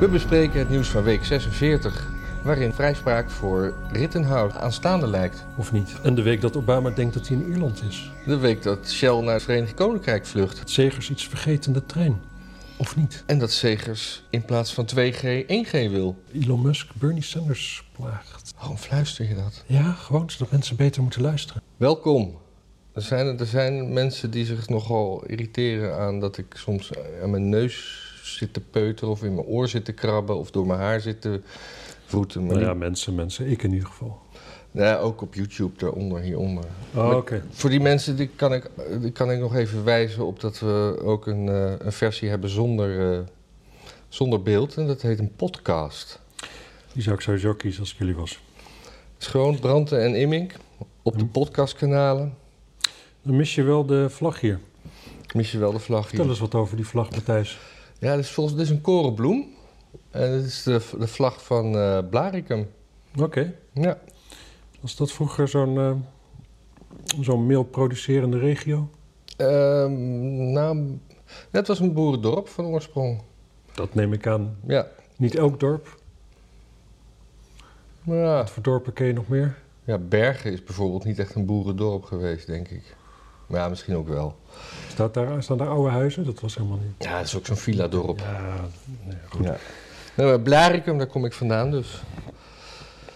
We bespreken het nieuws van week 46, waarin vrijspraak voor Rittenhout aanstaande lijkt. Of niet? En de week dat Obama denkt dat hij in Ierland is. De week dat Shell naar het Verenigd Koninkrijk vlucht. Dat Zegers iets vergeet in de trein. Of niet? En dat Segers in plaats van 2G 1G wil. Elon Musk Bernie Sanders plaagt. Waarom fluister je dat? Ja, gewoon zodat mensen beter moeten luisteren. Welkom. Er zijn, er zijn mensen die zich nogal irriteren aan dat ik soms aan mijn neus zit te peuteren... of in mijn oor zit te krabben of door mijn haar zit te vroeten. Maar Nou ja, mensen, mensen. Ik in ieder geval. Ja, ook op YouTube, daaronder, hieronder. Oh, oké. Voor die mensen die kan, ik, die kan ik nog even wijzen op dat we ook een, eh, een versie hebben zonder, eh, zonder beeld. En dat heet een podcast. Die zou ik sowieso kiezen als ik jullie was. Gewoon Branten en Immink op de podcastkanalen. Dan mis je wel de vlag hier. Mis je wel de vlag Vertel hier. eens wat over die vlag, Matthijs. Ja, dit is, volgens, dit is een korenbloem. En dit is de, de vlag van eh Blaricum. Oké. Ja. Was dat vroeger zo'n eh, zo'n meelproducerende regio? Ehm, nou, het was een boerendorp van oorsprong. Dat neem ik aan. Ja. Niet elk dorp. Maar ja. Wat voor dorpen ken je nog meer? ja, Bergen is bijvoorbeeld niet echt een boerendorp geweest, denk ik. Ja, misschien ook wel. Staat daar, staan daar oude huizen? Dat was helemaal niet. Ja, het is ook zo'n villa-dorp. Ja, nee, goed. Ja. Nou, maar Blaricum, daar kom ik vandaan, dus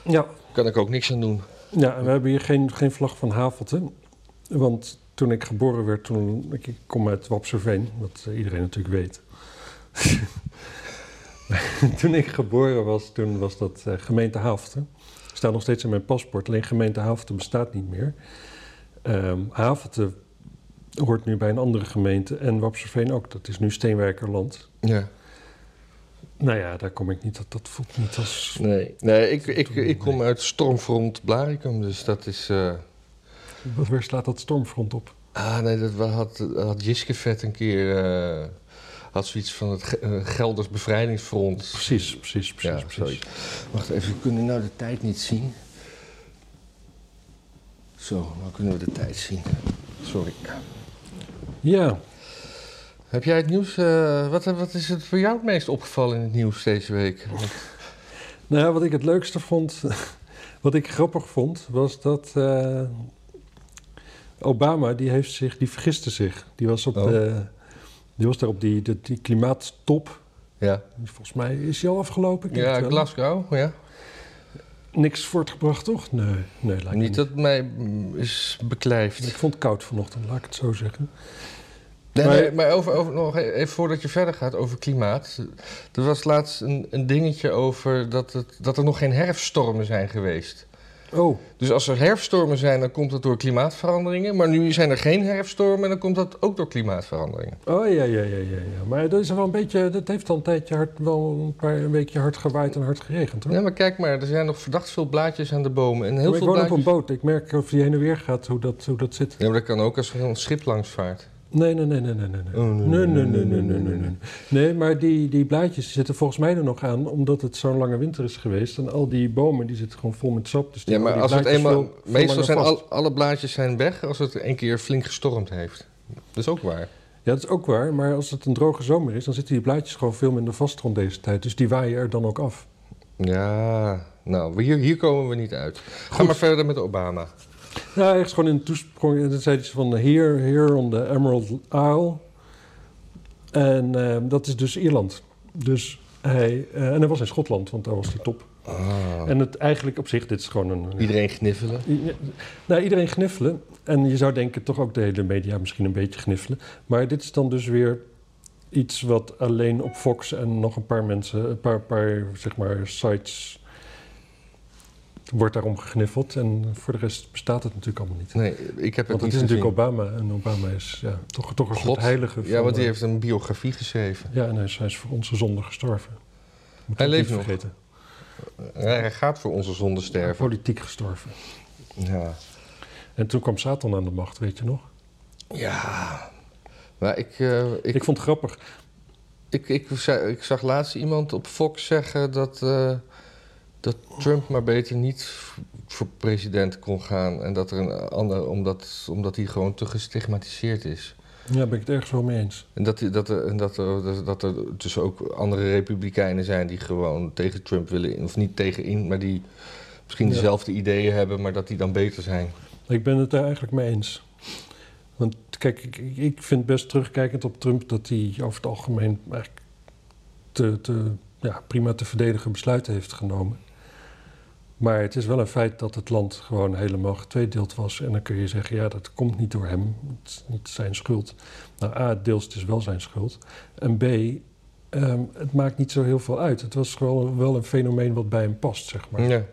Ja, kan ik ook niks aan doen. ja en we hebben hier geen, geen vlag van Havelte. Want toen ik geboren werd, toen, ik, ik kom uit Wapserveen, wat eh, iedereen natuurlijk weet. toen ik geboren was, toen was dat eh, gemeente Havelte. Staat nog steeds in mijn paspoort, alleen gemeente Havelte bestaat niet meer. Havelte hoort nu bij een andere gemeente en Wapserveen ook. Dat is nu Steenwijkerland. Ja. Nou ja, daar kom ik niet, dat, dat voelt niet als... Nee, nee ik, ik, ik kom uit Stormfront Blaricum, dus dat is... eh, Wat, waar slaat dat stormfront op? Ah, nee, dat had, had Jiske Vet een keer... eh, had zoiets van het eh, Gelders Bevrijdingsfront. Precies, precies, precies. Ja, precies. Wacht even, we kunnen nou de tijd niet zien. Zo, nou kunnen we de tijd zien. Sorry. Ja, Heb jij het nieuws... eh, wat, wat is het voor jou het meest opgevallen in het nieuws deze week? Nou ja, wat ik het leukste vond, wat ik grappig vond, was dat eh, Obama, die heeft zich, die vergiste zich. Die was, op Oh. de, die was daar op die, die, die klimaattop. ja, Volgens mij is die al afgelopen. Ik ja. Glasgow, ja. Niks voortgebracht, toch? Nee, nee lijkt me Niet dat mij mm, is beklijft. Ik vond het koud vanochtend, laat ik het zo zeggen. Nee, Maar- maar, maar over, over, nog even voordat je verder gaat over klimaat. Er was laatst een, een dingetje over dat, het, dat er nog geen herfststormen zijn geweest. Oh, Dus als er herfststormen zijn, dan komt dat door klimaatveranderingen. Maar nu zijn er geen herfststormen en dan komt dat ook door klimaatveranderingen. oh ja, ja, ja, ja, ja. Maar dat is wel een beetje, dat heeft al een tijdje hard, wel een paar een weekje hard gewaaid en hard geregend, hoor. Ja, maar kijk maar, er zijn nog verdacht veel blaadjes aan de bomen. En heel Maar ik veel woon op een boot. Ik merk of die heen en weer gaat hoe dat, hoe dat zit. Ja, maar dat kan ook als er een schip langs vaart. Nee, nee, nee, nee, nee, nee. nee. Oh, Nee, nee, nee, nee, nee, nee, nee. Nee, maar die, die blaadjes zitten volgens mij er nog aan, omdat het zo'n lange winter is geweest. En al die bomen die zitten gewoon vol met sap. Dus die Ja, maar die als het eenmaal... veel- veel meestal zijn al, alle blaadjes zijn weg als het een keer flink gestormd heeft. Dat is ook waar. Ja, dat is ook waar. Maar als het een droge zomer is, dan zitten die blaadjes gewoon veel minder vast rond deze tijd. Dus die waaien er dan ook af. Ja, nou, hier, hier komen we niet uit. Ga Goed. maar verder met Obama. Ja, echt gewoon in toesprong. En dan zei hij van here, here on the Emerald Isle. En eh, dat is dus Ierland. Dus hij, eh, en hij was in Schotland, want daar was die top. Ah. En het eigenlijk op zich, dit is gewoon een... Iedereen gniffelen. I- Nou, iedereen gniffelen. En je zou denken toch ook de hele media misschien een beetje gniffelen. Maar dit is dan dus weer iets wat alleen op Fox en nog een paar mensen, een paar, paar zeg maar, sites wordt daarom gegniffeld. En voor de rest bestaat het natuurlijk allemaal niet. Nee, ik heb het Want het is natuurlijk. Obama. En Obama is ja, toch, toch een God. soort heilige. Ja, want die heeft een biografie geschreven. Ja, en hij is, hij is voor onze zonde gestorven. Moet Hij leeft niet nog. vergeten. Hij gaat voor onze zonde sterven. Politiek gestorven. Ja. En toen kwam Satan aan de macht, weet je nog? Ja. Maar ik, eh, ik, Ik vond het grappig. ik, ik, ik zag laatst iemand op Fox zeggen dat, eh, dat Trump maar beter niet voor president kon gaan. En dat er een ander, omdat, omdat hij gewoon te gestigmatiseerd is. Ja, ben ik het ergens wel mee eens. En dat, dat, er, en dat, dat er dus ook andere republikeinen zijn die gewoon tegen Trump willen, of niet tegenin, maar die misschien Ja. dezelfde ideeën hebben, maar dat die dan beter zijn. Ik ben het daar eigenlijk mee eens. Want kijk, ik, ik- ik vind best terugkijkend op Trump dat hij over het algemeen eigenlijk te, te, ja, prima te verdedigen besluiten heeft genomen. Maar het is wel een feit dat het land gewoon helemaal getweedeeld was. En dan kun je zeggen, ja, dat komt niet door hem. Het is niet zijn schuld. Nou, A, deels het is wel zijn schuld. En B, ehm, het maakt niet zo heel veel uit. Het was gewoon wel een fenomeen wat bij hem past, zeg maar. Ja.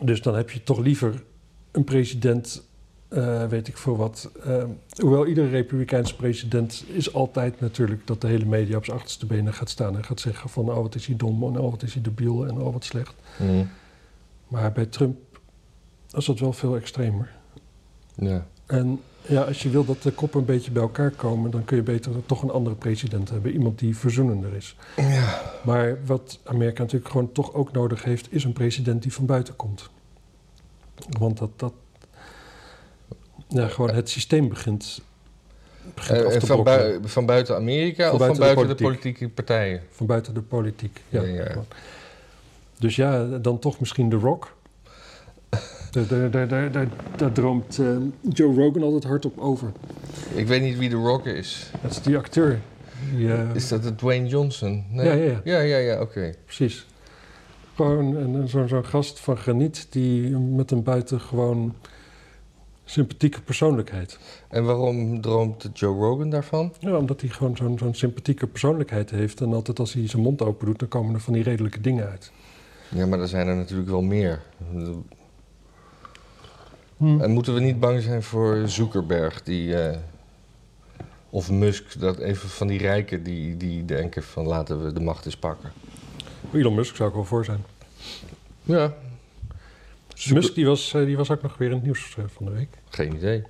Dus dan heb je toch liever een president, eh, weet ik veel wat. eh, hoewel iedere republikeinse president is altijd natuurlijk dat de hele media op zijn achterste benen gaat staan en gaat zeggen van oh wat is hij dom en oh wat is hij debiel en oh wat slecht. Mhm. Maar bij Trump is dat wel veel extremer. ja. En ja, als je wil dat de koppen een beetje bij elkaar komen, dan kun je beter toch een andere president hebben. Iemand die verzoenender is. Ja. Maar wat Amerika natuurlijk gewoon toch ook nodig heeft, is een president die van buiten komt. Want dat, dat ja, gewoon het systeem begint, begint te van, bui- van buiten Amerika Van of buiten van de buiten de, politiek. politieke partijen? Van buiten de politiek. Ja, Ja. Dus ja, dan toch misschien The Rock. Daar, daar, daar, daar, daar, daar droomt eh, Joe Rogan altijd hardop over. Ik weet niet wie de Rock is. Dat is die acteur. Die, eh, Is dat het Dwayne Johnson? Nee. Ja, ja, ja. Ja, oké. Precies. Gewoon zo'n zo'n gast van graniet die met een buitengewoon sympathieke persoonlijkheid. En waarom droomt Joe Rogan daarvan? Ja, omdat hij gewoon zo'n zo'n sympathieke persoonlijkheid heeft. En altijd als hij zijn mond open doet, dan komen er van die redelijke dingen uit. Ja, maar er zijn er natuurlijk wel meer. Hm. En moeten we niet bang zijn voor Zuckerberg, die, eh, of Musk, dat even van die rijken die, die denken van laten we de macht eens pakken. Elon Musk zou ik wel voor zijn. Ja, Musk die was, eh, die was ook nog weer in het nieuws eh, van de week. geen idee.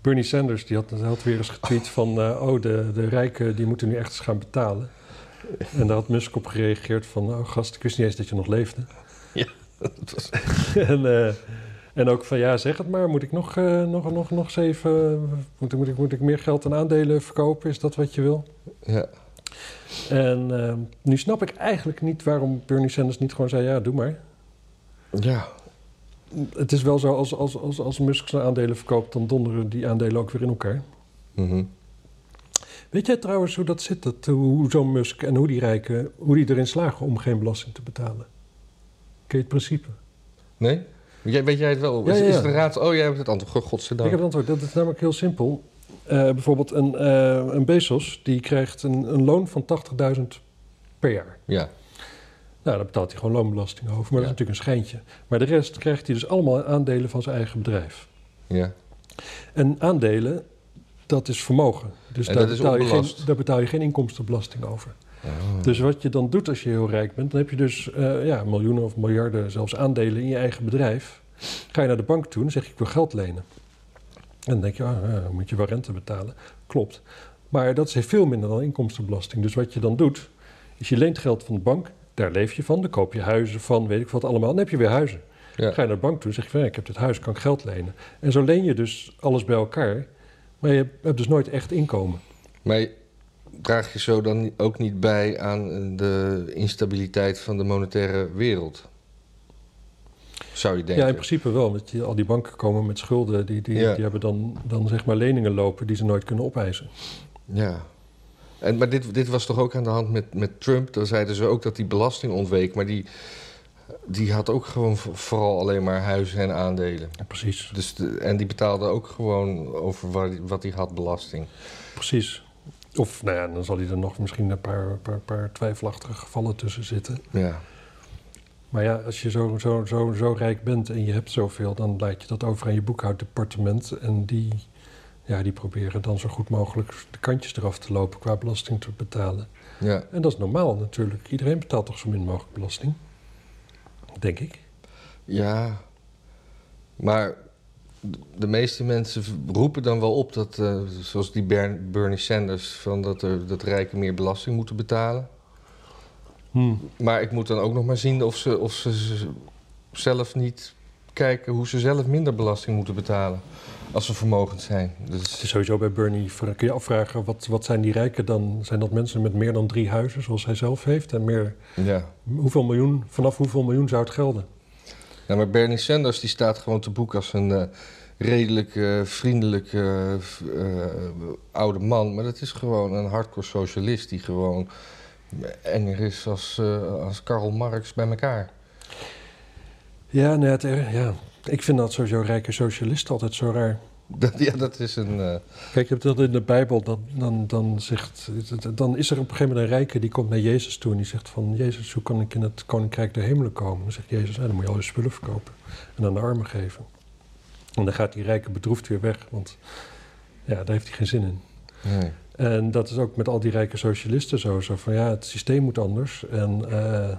Bernie Sanders die had, had weer eens getweet van... eh, oh, de, de rijken die moeten nu echt eens gaan betalen. En daar had Musk op gereageerd van... oh gast, ik wist niet eens dat je nog leefde. Dat was- en, en ook van ja, zeg het maar. Moet ik nog, eh, nog, nog, nog eens even. Moet, ik- moet, ik, moet ik meer geld aan aandelen verkopen? Is dat wat je wil? ja. En nu snap ik eigenlijk niet waarom Bernie Sanders niet gewoon zei: ja, doe maar. ja, Het is wel zo, als, als, als, als Musk zijn aandelen verkoopt, dan donderen die aandelen ook weer in elkaar. Mhm. Weet jij trouwens hoe dat zit? Dat, hoe zo'n Musk en hoe die rijken, hoe die erin slagen om geen belasting te betalen? Ken je het principe? Nee? Jij, weet jij het wel? Ja, is, ja, is ja. het een raad? Oh, jij hebt het antwoord. Ik Godzijdank. heb het antwoord. Dat is namelijk heel simpel. Eh, bijvoorbeeld een, eh, een Bezos, die krijgt een, een loon van 80.000 per jaar. Ja, Nou, daar betaalt hij gewoon loonbelasting over, maar dat is natuurlijk een schijntje. Maar de rest krijgt hij dus allemaal aandelen van zijn eigen bedrijf. ja. En aandelen, dat is vermogen. Dus daar, betaal je geen, daar betaal je geen inkomstenbelasting over. Oh. Dus wat je dan doet als je heel rijk bent, dan heb je dus eh, ja, miljoenen of miljarden zelfs aandelen in je eigen bedrijf. Ga je naar de bank toe en zeg je ik wil geld lenen. En dan denk je, ah, ja, dan moet je wel rente betalen. Klopt. Maar dat is veel minder dan inkomstenbelasting. Dus wat je dan doet, is je leent geld van de bank, daar leef je van, daar koop je huizen van, weet ik wat allemaal. Dan heb je weer huizen. Ja. Ga je naar de bank toe en zeg je van ja, ik heb dit huis, kan ik geld lenen. En zo leen je dus alles bij elkaar, maar je hebt dus nooit echt inkomen. Maar draag je zo dan ook niet bij aan de instabiliteit van de monetaire wereld? Zou je denken? Ja, in principe wel. Want je, al die banken komen met schulden, die, die, Ja. die hebben dan, dan zeg maar leningen lopen die ze nooit kunnen opeisen. Ja. En, maar dit, dit was toch ook aan de hand met, met Trump? Daar zeiden ze ook dat hij belasting ontweek. Maar die, die had ook gewoon vooral alleen maar huizen en aandelen. Ja, precies. Dus de- en die betaalde ook gewoon over wat hij had belasting. Precies. Of nou ja, dan zal hij er nog misschien een paar, paar, paar twijfelachtige gevallen tussen zitten. Ja. Maar ja, als je zo, zo, zo, zo rijk bent en je hebt zoveel, dan laat je dat over aan je boekhouddepartement. En die, ja, die proberen dan zo goed mogelijk de kantjes eraf te lopen qua belasting te betalen. ja. En dat is normaal natuurlijk. Iedereen betaalt toch zo min mogelijk belasting? Denk ik. Ja. Maar de meeste mensen roepen dan wel op dat, eh, zoals die Ber- Bernie Sanders, van dat, er, dat rijken meer belasting moeten betalen. Maar ik moet dan ook nog maar zien of ze, of ze zelf niet kijken hoe ze zelf minder belasting moeten betalen. Als ze vermogend zijn. Dus, is sowieso bij Bernie, kun je afvragen, wat, wat zijn die rijken dan? Zijn dat mensen met meer dan drie huizen, zoals hij zelf heeft? En meer, ja. hoeveel miljoen, vanaf hoeveel miljoen zou het gelden? Nou, maar Bernie Sanders die staat gewoon te boek als een eh, redelijk eh, vriendelijke eh, oude man. Maar dat is gewoon een hardcore socialist die gewoon enger is als, als Karl Marx bij elkaar. Ja, er- ja, ik vind dat sowieso rijke socialisten altijd zo raar. Dat, ja, dat is een... eh, Kijk, je hebt dat in de Bijbel, dan, dan, dan, zegt, dan is er op een gegeven moment een rijke die komt naar Jezus toe en die zegt van, Jezus, hoe kan ik in het koninkrijk der hemelen komen? Dan zegt Jezus, ah, dan moet je al je spullen verkopen en aan de armen geven. En dan gaat die rijke bedroefd weer weg, want ja, daar heeft hij geen zin in. nee. En dat is ook met al die rijke socialisten zo. Zo van ja, het systeem moet anders. En, eh,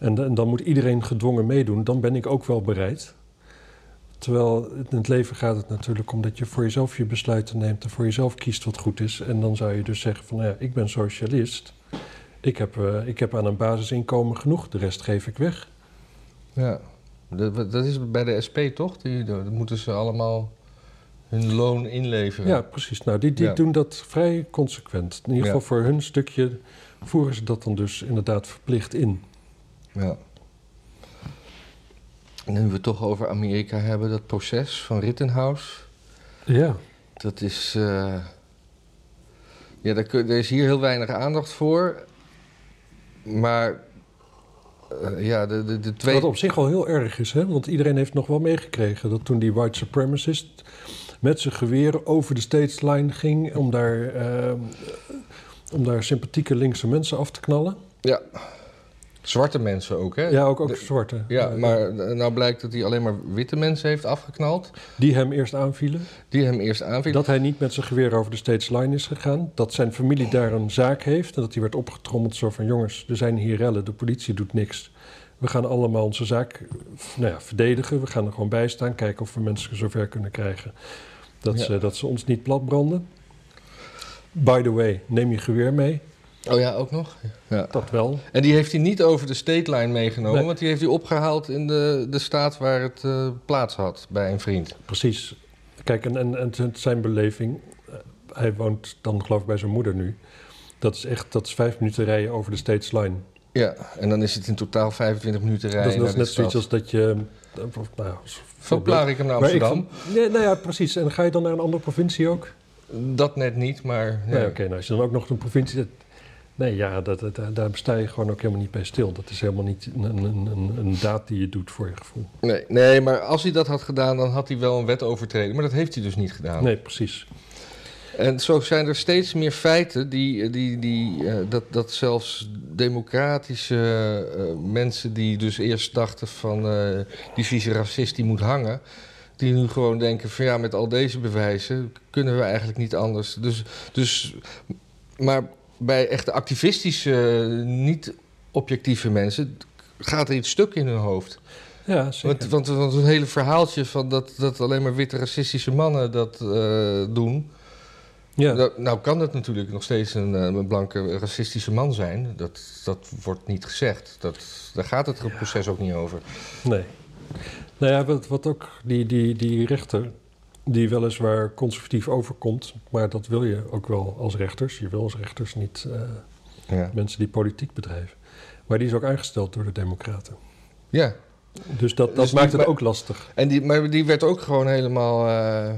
en, en dan moet iedereen gedwongen meedoen. Dan ben ik ook wel bereid. Terwijl in het leven gaat het natuurlijk om dat je voor jezelf je besluiten neemt. En voor jezelf kiest wat goed is. En dan zou je dus zeggen van nou ja, ik ben socialist. Ik heb, eh, ik heb aan een basisinkomen genoeg. De rest geef ik weg. Ja, dat, dat is bij de SP toch? Die, moeten ze allemaal hun loon inleveren. Ja, precies. Nou, die, die Ja. doen dat vrij consequent. In ieder Ja. geval voor hun stukje voeren ze dat dan dus inderdaad verplicht in. Ja. En nu we het toch over Amerika hebben, dat proces van Rittenhouse. Ja. Dat is. eh, ja, daar, kun- er is hier heel weinig aandacht voor. Maar. eh, ja, de, de, de twee. Wat op zich al heel erg is, hè? want iedereen heeft nog wel meegekregen dat toen die white supremacist met zijn geweer over de states line ging om daar, eh, om daar sympathieke linkse mensen af te knallen. Ja. Zwarte mensen ook, hè? Ja, ook, ook De- zwarte. Ja, Eh, maar nou blijkt dat hij alleen maar witte mensen heeft afgeknald. Die hem eerst aanvielen. Die hem eerst aanvielen. Dat hij niet met zijn geweer over de states line is gegaan. Dat zijn familie daar een zaak heeft. En dat hij werd opgetrommeld zo van... jongens, er zijn hier rellen, de politie doet niks. We gaan allemaal onze zaak eh, nou ja, verdedigen. We gaan er gewoon bij staan. Kijken of we mensen zover kunnen krijgen... dat, Ja. ze, dat ze ons niet platbranden. By the way, neem je geweer mee. Oh ja, ook nog? Ja. Dat wel. En die heeft hij niet over de state line meegenomen, Nee. want die heeft hij opgehaald in de, de staat waar het eh, plaats had bij een vriend. Precies. Kijk, en, en, zijn beleving... eh, hij woont dan geloof ik bij zijn moeder nu. Dat is echt dat is vijf minuten rijden over de states line. Ja, en dan is het in totaal 25 minuten rijden. Dat is, dat is net zoiets als dat je... eh, of, Nou, Van. Plarikum naar ik Amsterdam. nee, nou ja, precies. En ga je dan naar een andere provincie ook? Dat net niet, maar. Nee, ja. oké. nou, als je dan ook nog een provincie... nee, ja, dat, dat, daar sta je gewoon ook helemaal niet bij stil. Dat is helemaal niet een, een, een, een daad die je doet voor je gevoel. nee, nee, maar als hij dat had gedaan, dan had hij wel een wet overtreden. Maar dat heeft hij dus niet gedaan. Nee, precies. En zo zijn er steeds meer feiten die, die, die, eh, dat, dat zelfs democratische eh, mensen die dus eerst dachten van eh, die vieze racist die moet hangen, die nu gewoon denken van ja, met al deze bewijzen kunnen we eigenlijk niet anders. Dus, dus maar bij echte activistische, niet objectieve mensen gaat er iets stuk in hun hoofd. Ja, zeker. Want, want, want een hele verhaaltje van dat, dat alleen maar witte racistische mannen dat eh, doen. ja. Nou, nou kan het natuurlijk nog steeds een, eh, een blanke racistische man zijn. Dat, dat wordt niet gezegd. Dat, daar gaat het proces ook niet over. Nee. Nou ja, wat, wat ook die, die, die rechter, die weliswaar conservatief overkomt, maar dat wil je ook wel als rechters. Je wil als rechters niet eh, Ja, mensen die politiek bedrijven. Maar die is ook aangesteld door de Democraten. ja. Dus dat, dat Dus maakt die- het maar- ook lastig. En die, maar die werd ook gewoon helemaal eh,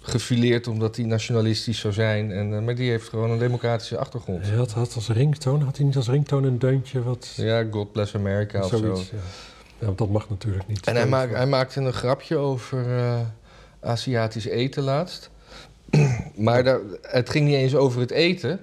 gefileerd omdat hij nationalistisch zou zijn. En, eh, maar die heeft gewoon een democratische achtergrond. Hij had, had als ringtoon, had hij niet als ringtoon een deuntje wat... Ja, God bless America of zo. zoiets, ja. ja, want dat mag natuurlijk niet. En hij, maak, hij maakte een grapje over Aziatisch eten laatst. maar daar, het ging niet eens over het eten.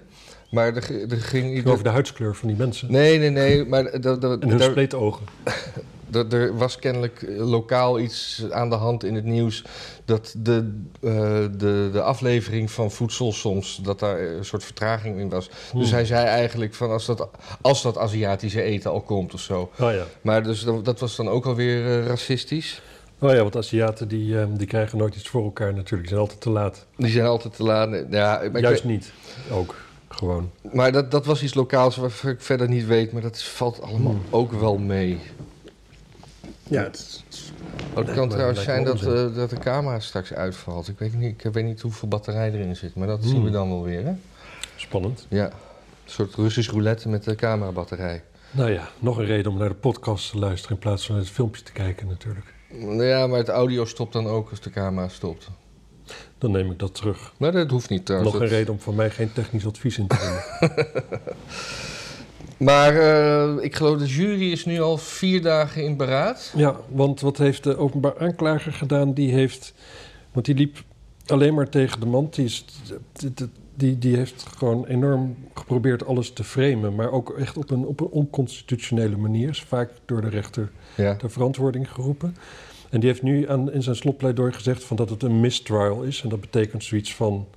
Maar er, er ging... Over de huidskleur van die mensen. Nee, nee, nee. Maar En hun spleetogen. er- was kennelijk eh, lokaal iets aan de hand in het nieuws... dat de, eh, de, de aflevering van voedsel soms... dat daar een soort vertraging in was. Dus Hmm. hij zei eigenlijk van als dat, als dat Aziatische eten al komt of zo. Oh ja. Maar dus, dat dat was dan ook alweer eh, racistisch. Oh ja, want Aziaten die, eh, die krijgen nooit iets voor elkaar natuurlijk. Die zijn altijd te laat. Die zijn altijd te laat. Ja, ik Juist niet. Ook. Gewoon. Maar dat, dat was iets lokaals wat ik verder niet weet, maar dat valt allemaal Hmm. ook wel mee. Ja, het is- Oh, het kan trouwens zijn dat, eh, dat de camera straks uitvalt. Ik weet, niet, ik weet niet hoeveel batterij erin zit, maar dat Hmm. zien we dan wel weer. Hè? spannend. Ja, een soort Russisch roulette met de camerabatterij. Nou ja, nog een reden om naar de podcast te luisteren in plaats van het filmpje te kijken natuurlijk. Nou Ja, maar het audio stopt dan ook als de camera stopt. Dan neem ik dat terug. Maar dat hoeft niet trouwens. nog een Dat- reden om van mij geen technisch advies in te winnen. Maar eh, ik geloof de jury is nu al vier dagen in beraad. ja, want wat heeft de openbaar aanklager gedaan? Die heeft, want die liep alleen maar tegen de man. Die, is, die, die, heeft gewoon enorm geprobeerd alles te framen. Maar ook echt op een, op een onconstitutionele manier. Is vaak door de rechter Ja. ter verantwoording geroepen. En die heeft nu aan, in zijn slotpleidooi gezegd van dat het een mistrial is. En dat betekent zoiets van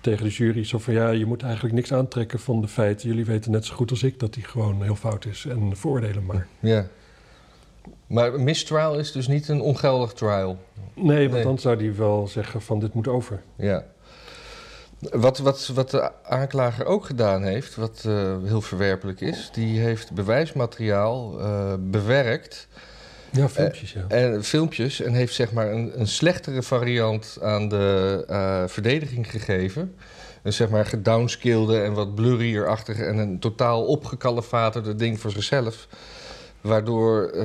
tegen de jury zo van ja, je moet eigenlijk niks aantrekken van de feiten. Jullie weten net zo goed als ik dat die gewoon heel fout is en veroordelen maar. ja. Maar mistrial is dus niet een ongeldig trial. Nee, want Nee. dan zou die wel zeggen van dit moet over. Ja. Wat, wat, wat de aanklager ook gedaan heeft, wat eh, heel verwerpelijk is, die heeft bewijsmateriaal eh, bewerkt Ja, filmpjes ja. en filmpjes en heeft zeg maar een, een slechtere variant aan de eh, verdediging gegeven. Een zeg maar gedownscalede en wat blurrier-achtig en een totaal opgekalefaterde ding voor zichzelf. Waardoor eh,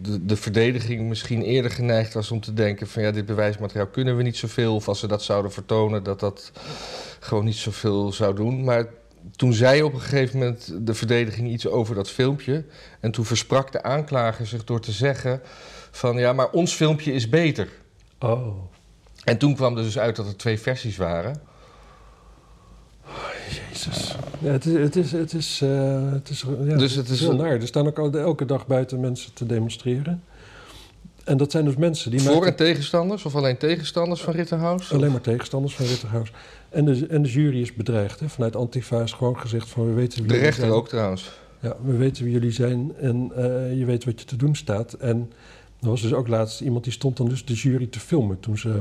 de, de verdediging misschien eerder geneigd was om te denken van ja, dit bewijsmateriaal kunnen we niet zoveel. Of als ze dat zouden vertonen, dat dat gewoon niet zoveel zou doen. Maar toen zei op een gegeven moment de verdediging iets over dat filmpje. En toen versprak de aanklager zich door te zeggen van ja, maar ons filmpje is beter. Oh, En toen kwam er dus uit dat er twee versies waren. Jezus. Ja, het is, het is, het is, eh, het is, ja, Dus het is heel een- naar. Er staan ook elke dag buiten mensen te demonstreren. En dat zijn dus mensen die Voor maken- en tegenstanders of alleen tegenstanders van Rittenhouse? Alleen maar tegenstanders van Ritterhuis. En de, en de jury is bedreigd. Hè? Vanuit Antifa is gewoon gezegd van we weten wie De rechter zijn. ook trouwens. Ja, we weten wie jullie zijn en eh, je weet wat je te doen staat. En er was dus ook laatst iemand die stond dan dus de jury te filmen toen ze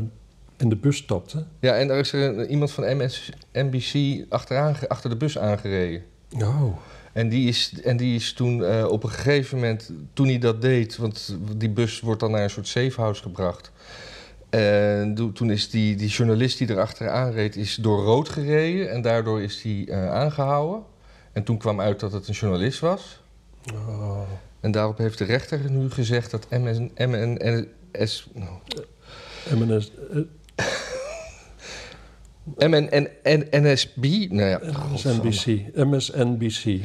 in de bus stapten. Ja, en er is er iemand van MS, NBC achteraan, achter de bus aangereden. Oh, En die is, en die is toen eh, op een gegeven moment, toen hij dat deed, want die bus wordt dan naar een soort safehouse gebracht. En toen is die, die journalist die erachteraan reed, is door rood gereden en daardoor is die eh, aangehouden. En toen kwam uit dat het een journalist was. oh. En daarop heeft de rechter nu gezegd dat MN, MNS, nou, MNS, MN, NSB, nou ja, MSNBC, MSNBC.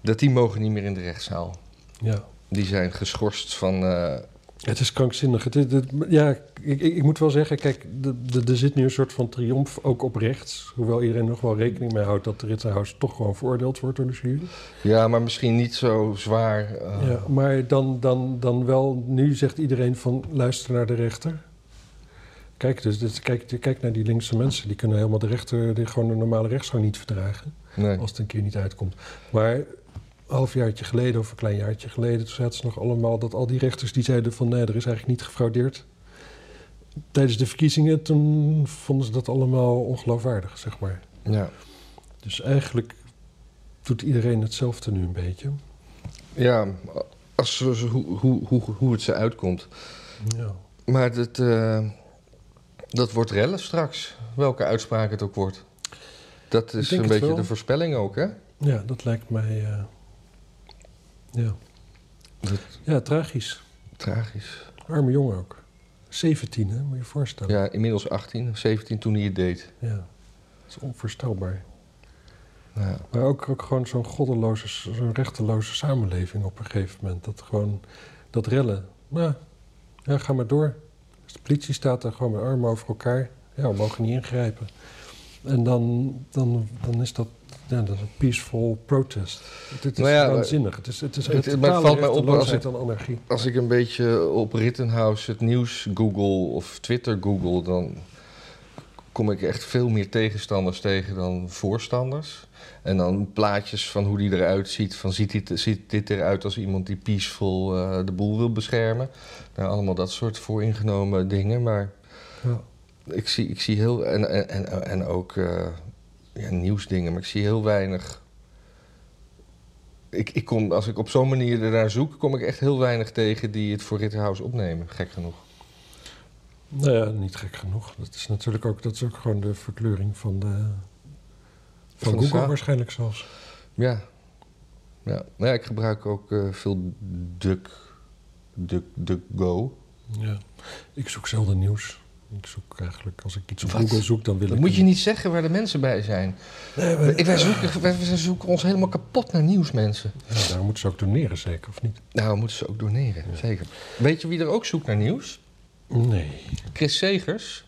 dat die mogen niet meer in de rechtszaal. Ja. Die zijn geschorst van. eh, Het is krankzinnig. Het ja, ik, ik, ik moet wel zeggen, kijk, er zit nu een soort van triomf ook op rechts. Hoewel iedereen nog wel rekening mee houdt dat de toch gewoon veroordeeld wordt door de jury. ja, maar misschien niet zo zwaar. eh, Ja, maar dan, dan, dan wel, nu zegt iedereen van luister naar de rechter. Kijk, dus, dus kijk, kijk naar die linkse mensen. Die kunnen helemaal de rechter, die gewoon de normale rechtsgang niet verdragen. Nee. Als het een keer niet uitkomt. Maar een halfjaartje geleden of een klein jaartje geleden... toen zaten ze nog allemaal dat al die rechters die zeiden van... nee, er is eigenlijk niet gefraudeerd. Tijdens de verkiezingen, toen vonden ze dat allemaal ongeloofwaardig, zeg maar. Ja. Dus eigenlijk doet iedereen hetzelfde nu een beetje. ja, als, hoe, hoe, hoe, hoe het ze uitkomt. Ja. Maar dat, eh, dat wordt rellen straks, welke uitspraak het ook wordt. Dat is een beetje de voorspelling ook, hè? Ja, dat lijkt mij. eh, ja. Dat- ja, tragisch. Tragisch. Arme jongen ook. 17, hè? Moet je je voorstellen. Ja, inmiddels 18, 17 toen hij het deed. Ja. Dat is onvoorstelbaar. Ja. Maar ook, ook gewoon zo'n goddeloze, zo'n rechteloze samenleving op een gegeven moment. Dat gewoon, dat rellen. Nou, ja, ga maar door. Als de politie staat daar gewoon met armen over elkaar. Ja, we mogen niet ingrijpen. En dan, dan, dan is dat, ja, dat is een peaceful protest. Het, is ja, waanzinnig. Het is, het is maar valt mij op als ik- anarchie. Als ik een beetje op Rittenhouse het nieuws google of Twitter google, dan kom ik echt veel meer tegenstanders tegen dan voorstanders. En dan plaatjes van hoe die eruit ziet. Van ziet dit, ziet dit eruit als iemand die peaceful eh, de boel wil beschermen. Nou, allemaal dat soort vooringenomen dingen. Maar Ja. ik zie, ik zie heel... En, en, en, en ook eh, ja, nieuwsdingen. Maar ik zie heel weinig... ik, ik kom, als ik op zo'n manier ernaar zoek, kom ik echt heel weinig tegen die het voor Ritterhouse opnemen. Gek genoeg. Nou ja, niet gek genoeg. Dat is natuurlijk ook, dat is ook gewoon de verkleuring van, de, van, Google zaak. waarschijnlijk zelfs. Ja. Ja, nou ja ik gebruik ook eh, veel Duck, Duck, DuckGo. Ja. Ik zoek zelden nieuws. Ik zoek eigenlijk, als ik iets op Wat? Google zoek, dan wil Dat ik... moet je niet zeggen waar de mensen bij zijn. Nee, maar, Ik- Wij zoeken, wij, wij zoeken ons helemaal kapot naar nieuws, mensen. ja, daar moeten ze ook doneren, zeker, of niet? Nou, moeten ze ook doneren, zeker. Weet je wie er ook zoekt naar nieuws? Nee. Chris Segers.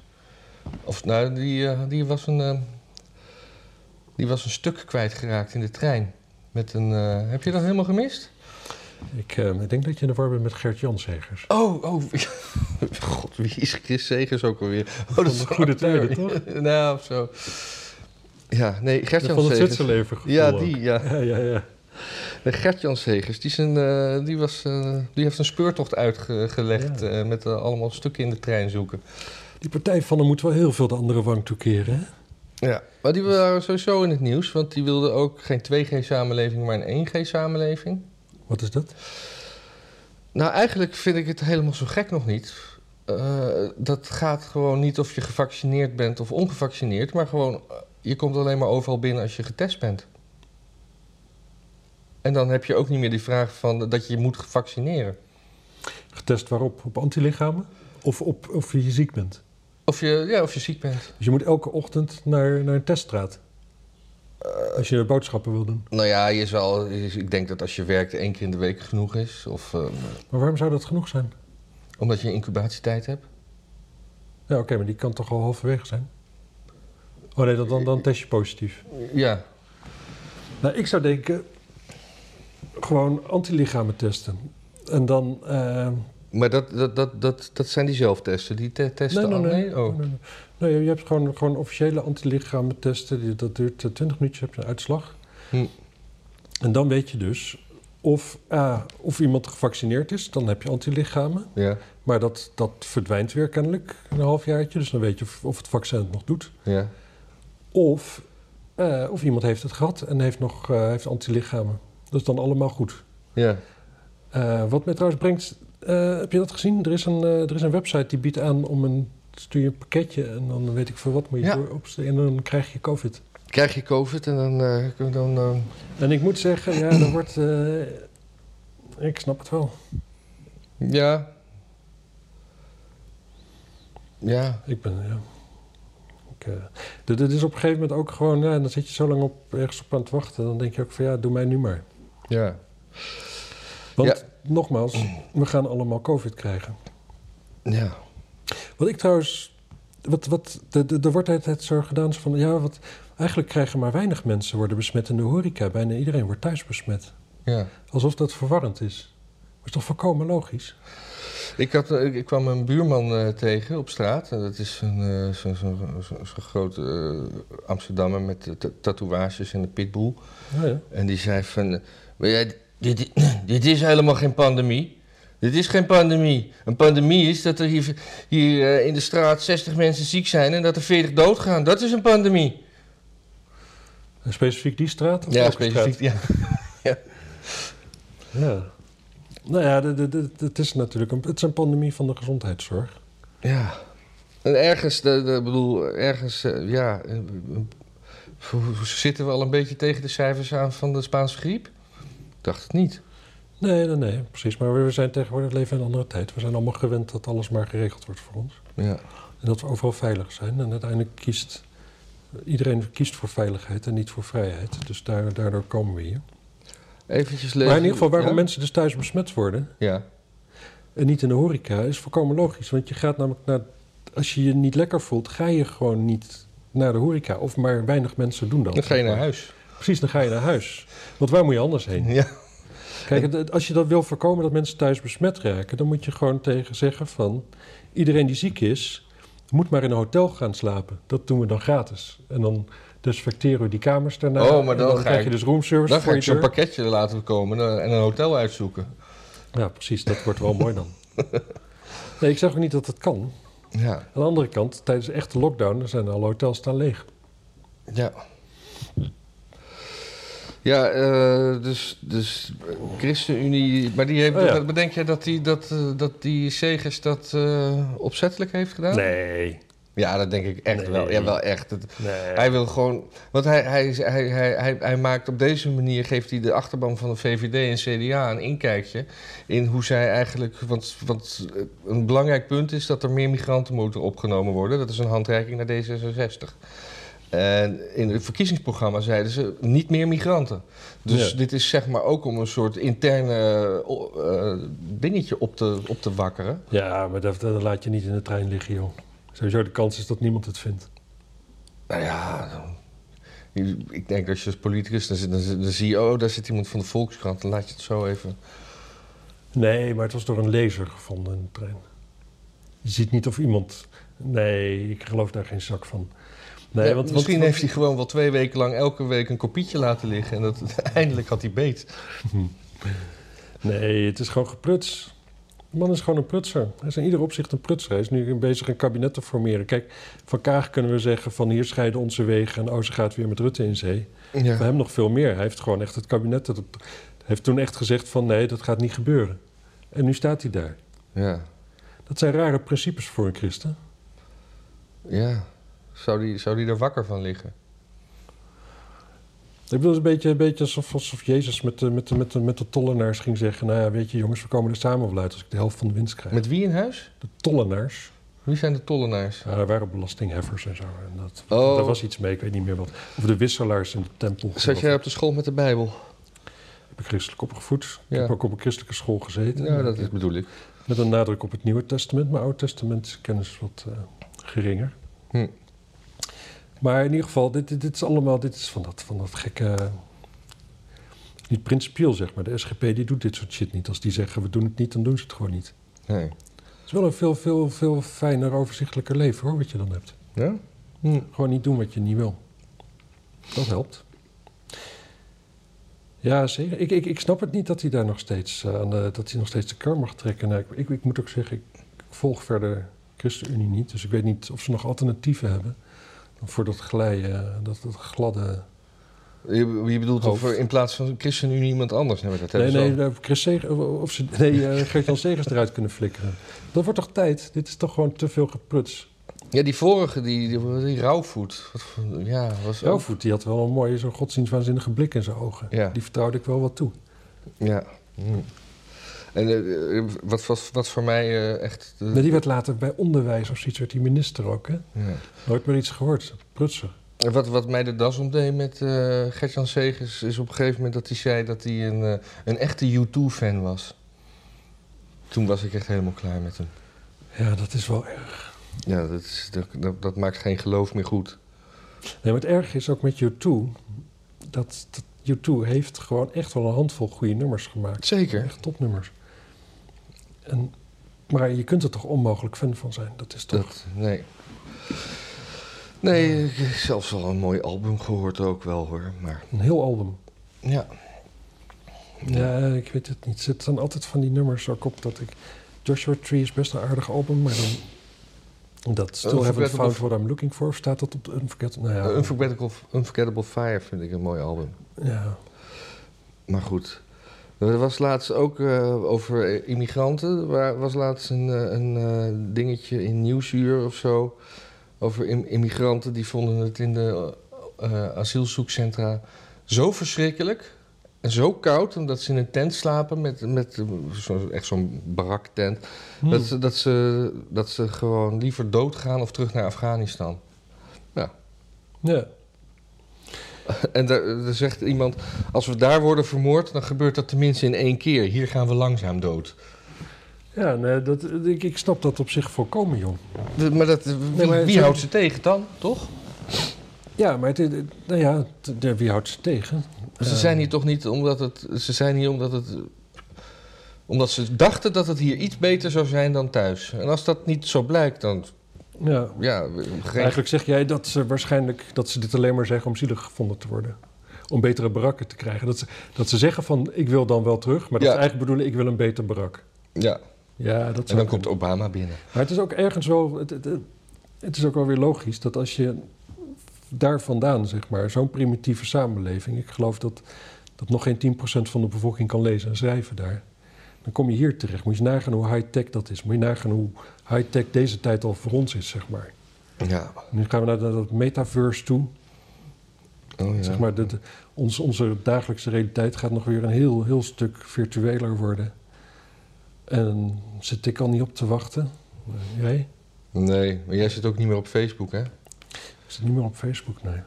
Of nou, die, eh, die, was een, eh, die was een stuk kwijtgeraakt in de trein. Met een, eh, heb je dat helemaal gemist? Ik, ik denk dat je in de war bent met Gert Janshegers. Oh, oh. God, wie is Chris Segers ook alweer? Oh, dat is een goede tijden, toch? nou, of zo. Ja, nee, Gert-Jan Van het Segers. Gevoel Ja, die, ja. Ja, ja, ja. Nee, Gert-Jan Segers, die, is een, eh, die, was, eh, die heeft een speurtocht uitgelegd Ja. eh, met allemaal stukken in de trein zoeken. Die partij van hem moet wel heel veel de andere wang toekeren, hè? Ja, maar die waren sowieso in het nieuws, want die wilden ook geen 2G-samenleving, maar een 1G-samenleving. Wat is dat? Nou, eigenlijk vind ik het helemaal zo gek nog niet. Dat gaat gewoon niet of je gevaccineerd bent of ongevaccineerd, maar gewoon je komt alleen maar overal binnen als je getest bent. En dan heb je ook niet meer die vraag van dat je je moet vaccineren. Getest waarop? Op antilichamen? Of op of je ziek bent? Of je, ja, of je ziek bent. Dus je moet elke ochtend naar, naar een teststraat. Als je boodschappen wil doen. Nou ja, je zal, ik denk dat als je werkt één keer in de week genoeg is. Of eh, Maar waarom zou dat genoeg zijn? omdat je incubatietijd hebt. Ja, oké, maar die kan toch al halverwege zijn? Oh nee, dan, dan, dan test je positief. Ja, Nou, ik zou denken... Gewoon antilichamen testen. En dan... eh, maar dat, dat, dat, dat, dat zijn die zelftesten. Die te- testen nee, nee, nee. Oh. nee, je hebt gewoon, gewoon officiële antilichamen testen. Die, dat duurt eh, 20 minuutjes, heb je een uitslag. Hm. En dan weet je dus of, A, of iemand gevaccineerd is. Dan heb je antilichamen. Ja, Maar dat, dat verdwijnt weer kennelijk een halfjaartje. Dus dan weet je of, of het vaccin het nog doet. ja. Of, eh, of iemand heeft het gehad en heeft nog eh, heeft antilichamen. Dat is dan allemaal goed. ja. Eh, wat mij trouwens brengt... eh, heb je dat gezien? Er is, een, eh, er is een website die biedt aan om een... Stuur je een pakketje en dan weet ik voor wat moet je Ja. En dan krijg je covid. Krijg je COVID en dan dan... En ik moet zeggen, ja, er wordt... ik snap het wel. ja. Ja, Ik ben, ja... Ik, eh, dit, dit is op een gegeven moment ook gewoon... Ja, dan zit je zo lang op, ergens op aan het wachten. Dan denk je ook van, ja, doe mij nu maar. Ja. Want, nogmaals, we gaan allemaal covid krijgen. Ja. Wat ik trouwens... Wat, wat, de- de- er wordt altijd zo gedaan van... Ja, wat, eigenlijk krijgen maar weinig mensen worden besmet in de horeca. Bijna iedereen wordt thuis besmet. ja. Alsof dat verwarrend is. Maar is toch volkomen logisch? Ik, had, eh, ik kwam een buurman eh, tegen op straat. En dat is een, eh, zo'n zo, zo, zo grote eh, Amsterdammer met eh, ta- tatoeages en een pitbull. Ja, ja. En die zei van... "Maar ja, dit, dit is helemaal geen pandemie. Dit is geen pandemie. Een pandemie is dat er hier, hier eh, in de straat 60 mensen ziek zijn... en dat er 40 doodgaan. Dat is een pandemie. En specifiek die straat? Ja, specifiek. Ja. straat? Ja. Nou ja, de- de- de- het is natuurlijk een, het is een pandemie van de gezondheidszorg. ja. En ergens, de, de, bedoel, ergens, eh, ja... eh, zitten we al een beetje tegen de cijfers aan van de Spaanse griep? Dacht het niet. Nee, nee, nee, precies. Maar we zijn tegenwoordig leven in een andere tijd. We zijn allemaal gewend dat alles maar geregeld wordt voor ons. Ja. En dat we overal veilig zijn. En uiteindelijk kiest iedereen kiest voor veiligheid en niet voor vrijheid. Dus daar, daardoor komen we hier. Eventjes lezen. Maar in ieder geval, waarom ja? mensen dus thuis besmet worden Ja, en niet in de horeca, is volkomen logisch. Want je gaat namelijk naar. Als je je niet lekker voelt, ga je gewoon niet naar de horeca. Of maar weinig mensen doen dat. dan ga je naar huis. Precies, dan ga je naar huis. Want waar moet je anders heen? Ja. Kijk, als je dat wil voorkomen dat mensen thuis besmet raken, dan moet je gewoon tegen zeggen van iedereen die ziek is, moet maar in een hotel gaan slapen. Dat doen we dan gratis. En dan desinfecteren we die kamers daarna. Oh, maar dan ga krijg ik- je dus roomservice Dan ga ik je zo'n pakketje laten komen eh, en een hotel uitzoeken. Ja, precies. Dat wordt wel mooi dan. Nee, ik zeg ook niet dat het kan. Ja. Aan de andere kant, tijdens de echte lockdown, dan zijn alle hotels staan leeg. Ja. Ja, eh, dus, dus eh, ChristenUnie... Maar die heeft, Oh, ja. bedenk jij dat die, dat, eh, dat die Segers dat opzettelijk heeft gedaan? Nee. Ja, dat denk ik echt Nee. wel. Ja, wel echt. Het- nee. Hij wil gewoon... Want hij, hij, hij, hij, hij, hij maakt op deze manier... geeft hij de achterban van de VVD en CDA een inkijkje... in hoe zij eigenlijk... Want, want een belangrijk punt is dat er meer migranten moeten opgenomen worden. Dat is een handreiking naar D66. En in het verkiezingsprogramma zeiden ze niet meer migranten. Dus Ja. dit is zeg maar ook om een soort interne eh, dingetje op te, op te wakkeren. Ja, maar dat, dat laat je niet in de trein liggen, joh. Sowieso de kans is dat niemand het vindt. Nou ja, ik denk als je als politicus, dan, zit- dan, dan zie je, oh, daar zit iemand van de Volkskrant, dan laat je het zo even. Nee, maar het was door een lezer gevonden in de trein. Je ziet niet of iemand... Nee, ik geloof daar geen zak van. Nee, Ja, want, misschien want, heeft hij gewoon wel twee weken lang elke week een kopietje laten liggen en dat, eindelijk had hij beet. Nee, het is gewoon gepruts. De man is gewoon een prutser. Hij is in ieder opzicht een prutser. Hij is nu bezig een kabinet te formeren. Kijk, van Kaag kunnen we zeggen van hier scheiden onze wegen... en oh, ze gaat weer met Rutte in zee. Ja. hem nog veel meer. Hij heeft gewoon echt het kabinet... Dat, heeft toen echt gezegd van nee, dat gaat niet gebeuren. En nu staat hij daar. ja, Dat zijn rare principes voor een christen. ja. Zou die, zou die er wakker van liggen? Ik bedoel, het is een beetje, een beetje alsof, alsof Jezus met de, met, de, met, de, met de tollenaars ging zeggen... nou ja, weet je jongens, we komen er samen wel uit als ik de helft van de winst krijg. Met wie in huis? De tollenaars. Wie zijn de tollenaars? Ja, er waren belastingheffers en zo. En dat, Oh. Daar was iets mee, ik weet niet meer wat. Of de wisselaars in de tempel. Zat jij op de school met de Bijbel? Ik ben christelijk opgevoed. Ik Ja. heb ook op een christelijke school gezeten. Ja, dat is, bedoel ik. Met een nadruk op het Nieuwe Testament. Mijn Oude Testament is kennis wat eh, geringer. Hm. Maar in ieder geval, dit, dit, dit is allemaal dit is van, dat, van dat gekke... Niet principieel, zeg maar. De SGP die doet dit soort shit niet. Als die zeggen, we doen het niet, dan doen ze het gewoon niet. Nee. Het is wel een veel, veel, veel fijner, overzichtelijker leven, hoor, wat je dan hebt. Ja? Hm. Gewoon niet doen wat je niet wil. Dat helpt. Ja, zeker. Ik, ik, ik snap het niet dat hij daar nog steeds, eh, aan de, dat hij nog steeds de kar mag trekken. Nou, ik, ik, ik moet ook zeggen, ik, ik volg verder ChristenUnie niet. Dus ik weet niet of ze nog alternatieven hebben. Voor dat glijden, dat, dat gladde... Je, je bedoelt Hoofd. of er in plaats van ChristenUnie iemand anders? Nee, dat Nee, nee, of, Chris of ze nee, eh, Gert-Jan Segers eruit kunnen flikkeren. Dat wordt toch tijd? Dit is toch gewoon te veel gepruts. Ja, die vorige, die, die, die Rauwvoet. Wat Ja, was ook... Rauwvoet, die had wel een mooie, zo'n godsdienstwaanzinnige blik in zijn ogen. Ja. Die vertrouwde ik wel wat toe. Ja. Hm. En eh, eh, wat was wat voor mij eh, echt... Maar die werd later bij onderwijs of zoiets, werd die minister ook, hè? ja. Nooit meer iets gehoord. Prutser. En Wat, wat mij de das omdeed met Gert-Jan Segers... is op een gegeven moment dat hij zei dat hij een, een echte U2-fan was. Toen was ik echt helemaal klaar met hem. Ja, dat is wel erg. Ja, dat, is, dat, dat, maakt geen geloof meer goed. Nee, maar het erg is ook met U2... dat, dat U2 heeft gewoon echt wel een handvol goede nummers gemaakt. Zeker. Echt topnummers. En, maar je kunt er toch onmogelijk fan van zijn? Dat is toch... Dat, nee. Nee, ik heb zelfs al een mooi album gehoord ook wel hoor. Maar Een heel album. ja. Ja, ik weet het niet. Er zitten dan altijd van die nummers ook op dat ik... Joshua Tree is best een aardig album, maar dan... Dat Still Haven't Found What I'm Looking For, staat dat op de Unforgettable... Nou ja, Unforgettable, Unforgettable Fire vind ik een mooi album. ja. Maar goed. Er was laatst ook eh, over immigranten. Er was laatst een, eh, een eh, dingetje in Nieuwsuur of zo. Over im- immigranten die vonden het in de asielzoekcentra zo verschrikkelijk. En zo koud, omdat ze in een tent slapen met, met zo, echt zo'n baraktent. Hm. Dat, ze, dat, ze, dat ze gewoon liever doodgaan of terug naar Afghanistan. ja. En daar, daar zegt iemand, als we daar worden vermoord, dan gebeurt dat tenminste in één keer. Hier gaan we langzaam dood. Ja, nee, dat, ik, ik snap dat op zich volkomen, jong. De- Maar, dat, wie, Nee, maar wie zo- houdt ze tegen dan, toch? Ja, maar het, nou ja, het- wie houdt ze tegen? Ze Eh, zijn hier toch niet omdat het... Ze zijn hier omdat het... Omdat ze dachten dat het hier iets beter zou zijn dan thuis. En als dat niet zo blijkt, dan... Ja, Ja, geen, eigenlijk zeg jij dat ze waarschijnlijk dat ze dit alleen maar zeggen om zielig gevonden te worden. Om betere barakken te krijgen. Dat ze, dat ze zeggen van ik wil dan wel terug, maar dat Ja. ze eigenlijk bedoelen ik wil een beter barak. ja. Ja, dat En dan kunnen. komt Obama binnen. Maar het is ook ergens wel. Het, het, het- het is ook wel weer logisch dat als je daar vandaan, zeg maar. Zo'n primitieve samenleving. Ik geloof dat, dat nog geen 10% van de bevolking kan lezen en schrijven daar. Dan kom je hier terecht. Moet je nagaan hoe high-tech dat is. Moet je nagaan hoe high-tech deze tijd al voor ons is, zeg maar. Ja. Nu gaan we naar dat metaverse toe. Oh, ja. Zeg maar, de, de- ons, onze dagelijkse realiteit gaat nog weer een heel, heel stuk virtueler worden. En zit ik al niet op te wachten. Jij? Nee, maar jij zit ook niet meer op Facebook, hè? Ik zit niet meer op Facebook, nee.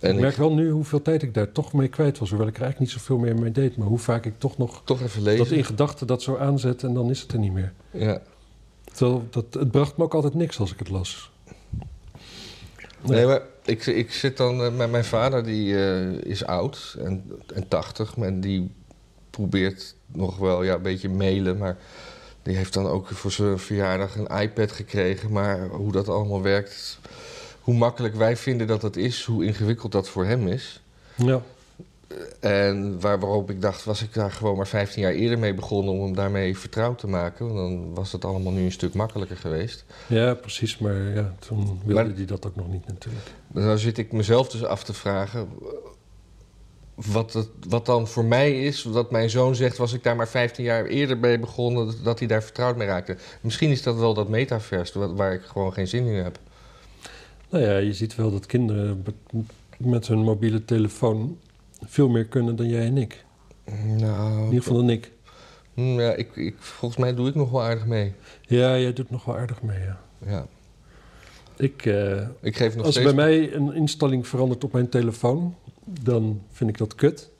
En ik merk wel nu hoeveel tijd ik daar toch mee kwijt was. Hoewel ik er eigenlijk niet zoveel meer mee deed. Maar hoe vaak ik toch nog toch even dat lezen. in gedachten dat zo aanzet en dan is het er niet meer. Ja. Terwijl dat, het bracht me ook altijd niks als ik het las. Nee. Nee, maar ik, ik zit dan... eh, Mijn, mijn vader die eh, is oud en, en 80. En die probeert nog wel ja, een beetje mailen. Maar die heeft dan ook voor zijn verjaardag een iPad gekregen. Maar hoe dat allemaal werkt... Hoe makkelijk wij vinden dat dat is, hoe ingewikkeld dat voor hem is. Ja, En waar, waarop ik dacht, was ik daar gewoon maar 15 jaar eerder mee begonnen om hem daarmee vertrouwd te maken. Want dan was het allemaal nu een stuk makkelijker geweest. ja precies. Maar ja, toen wilde Maar- hij dat ook nog niet natuurlijk. Dan zit ik mezelf dus af te vragen. Wat, het, wat dan voor mij is, dat mijn zoon zegt, was ik daar maar 15 jaar eerder mee begonnen, dat hij daar vertrouwd mee raakte. Misschien is dat wel dat metaverse wa- waar ik gewoon geen zin in heb. Nou ja, je ziet wel dat kinderen met hun mobiele telefoon veel meer kunnen dan jij en ik. In Nou, ieder geval dan ik. hm, ja, ik, ik, volgens mij doe ik nog wel aardig mee. Ja, jij doet nog wel aardig mee, ja. Ja. Ik, eh, Ik geef nog als steeds... bij mij een instelling verandert op mijn telefoon, dan vind ik dat kut.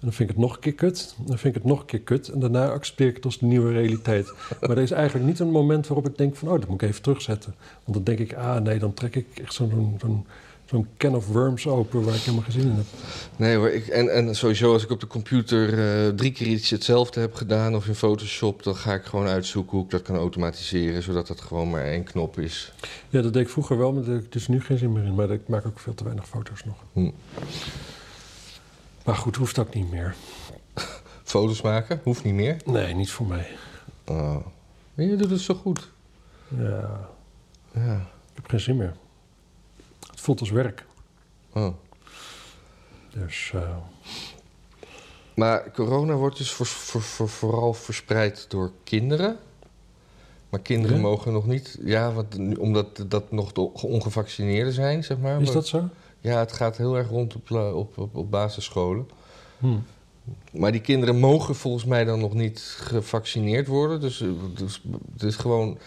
En dan vind ik het nog een keer kut. Dan vind ik het nog een keer kut. En daarna accepteer ik het als de nieuwe realiteit. Maar er is eigenlijk niet een moment waarop ik denk van... oh, dat moet ik even terugzetten. Want dan denk ik, ah nee, dan trek ik echt zo'n zo'n zo'n can of worms open... waar ik helemaal geen zin in heb. Nee hoor, ik, en, en sowieso als ik op de computer eh, drie keer iets hetzelfde heb gedaan of in Photoshop, dan ga ik gewoon uitzoeken hoe ik dat kan automatiseren, zodat dat gewoon maar één knop is. Ja, dat deed ik vroeger wel, maar daar heb ik dus nu geen zin meer in. Maar ik maak ook veel te weinig foto's nog. Hm. Maar goed, hoeft ook niet meer. Foto's maken, hoeft niet meer. Nee, niet voor mij. Oh. Je doet het zo goed. Ja, Ja. ik heb geen zin meer. Het voelt als werk. Oh. Dus eh, Maar corona wordt dus voor, voor, voor- vooral verspreid door kinderen. Maar kinderen Ja? mogen nog niet, ja, want, omdat dat nog de ongevaccineerden zijn, zeg maar. is dat zo? Ja, het gaat heel erg rond op, la- op, op, op basisscholen. Hm. Maar die kinderen mogen volgens mij dan nog niet gevaccineerd worden. Dus, eh, dus het is gewoon.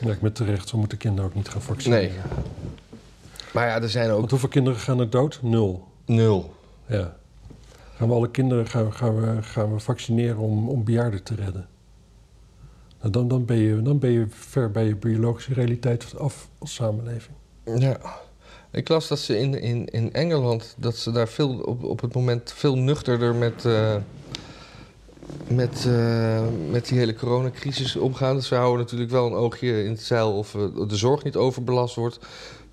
Ja, ik ben terecht. Zo moeten kinderen ook niet gaan vaccineren. Nee. Maar ja, er zijn ook Want hoeveel kinderen gaan er dood? Nul. nul. Ja. Gaan we alle kinderen gaan, gaan we, gaan we vaccineren om, om bejaarden te redden? Nou, dan, dan, ben je, dan ben je ver bij je biologische realiteit af als samenleving. Ja. Ik las dat ze in, in, in Engeland, dat ze daar veel, op, op het moment veel nuchterder met, eh, met, eh, met die hele coronacrisis omgaan. Dus ze houden natuurlijk wel een oogje in het zeil of eh, de zorg niet overbelast wordt.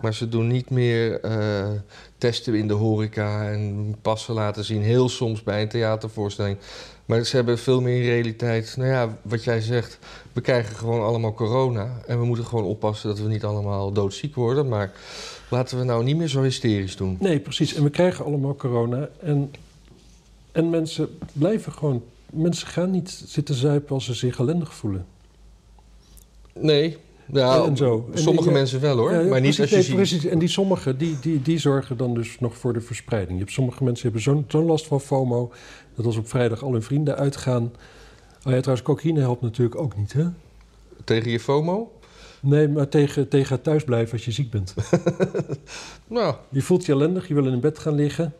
Maar ze doen niet meer eh, testen in de horeca en passen laten zien. Heel soms bij een theatervoorstelling. Maar ze hebben veel meer in realiteit. Nou ja, wat jij zegt. We krijgen gewoon allemaal corona. En we moeten gewoon oppassen dat we niet allemaal doodziek worden. Maar laten we nou niet meer zo hysterisch doen. Nee, precies. En we krijgen allemaal corona. En, en mensen blijven gewoon... Mensen gaan niet zitten zuipen als ze zich ellendig voelen. Nee. Ja, En zo. Sommige mensen wel hoor. Ja, maar niet precies, als je nee, ziet. precies. En die sommigen, die, die, die zorgen dan dus nog voor de verspreiding. Je hebt sommige mensen hebben zo'n zo'n last van FOMO... dat als op vrijdag al hun vrienden uitgaan... Oh ja, trouwens, cocaïne helpt natuurlijk ook niet, hè? Tegen je FOMO? Nee, maar tegen, tegen thuisblijven als je ziek bent. Nou, Je voelt je ellendig, je wil in bed gaan liggen.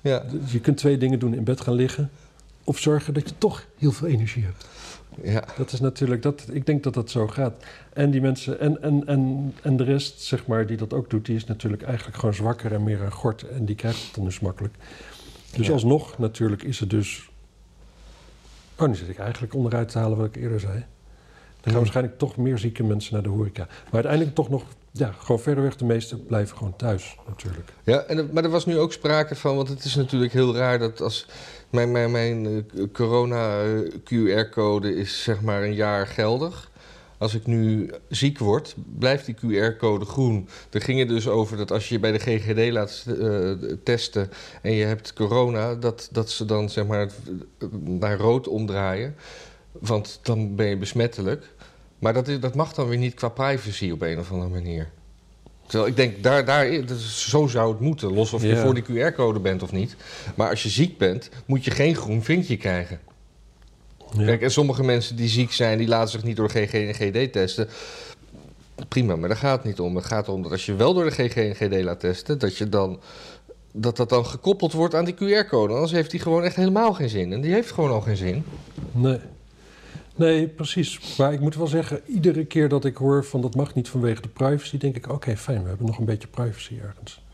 ja. Je kunt twee dingen doen, in bed gaan liggen... of zorgen dat je toch heel veel energie hebt. Ja. Dat is natuurlijk, dat, ik denk dat dat zo gaat. En die mensen, en, en, en, en de rest, zeg maar, die dat ook doet, die is natuurlijk eigenlijk gewoon zwakker en meer aan gort. En die krijgt het dan dus makkelijk. Dus Ja. alsnog, natuurlijk, is het dus. Oh, nu zit ik eigenlijk onderuit te halen wat ik eerder zei. Gaan waarschijnlijk toch meer zieke mensen naar de horeca. Maar uiteindelijk toch nog, ja, gewoon verreweg de meeste blijven gewoon thuis, natuurlijk. Ja, en, maar er was nu ook sprake van, want het is natuurlijk heel raar dat als mijn, mijn, mijn eh, corona-QR-code is zeg maar een jaar geldig. als ik nu ziek word, blijft die QR-code groen. Er ging het dus over dat als je je bij de GGD laat eh, testen en je hebt corona, dat, dat ze dan zeg maar naar rood omdraaien. Want dan ben je besmettelijk. Maar dat, is, dat mag dan weer niet qua privacy op een of andere manier. Terwijl ik denk, daar, daar, zo zou het moeten. Los of je Ja. voor die QR-code bent of niet. Maar als je ziek bent, moet je geen groen vinkje krijgen. Ja. Kijk, en sommige mensen die ziek zijn, die laten zich niet door GG en GD testen. Prima, maar daar gaat het niet om. Het gaat erom dat als je wel door de GG en GD laat testen, dat je dan. Dat dat dan gekoppeld wordt aan die QR-code. Anders heeft die gewoon echt helemaal geen zin. En die heeft gewoon al geen zin. Nee. Nee, precies. Maar ik moet wel zeggen, iedere keer dat ik hoor van dat mag niet vanwege de privacy, denk ik, oké, fijn, we hebben nog een beetje privacy ergens.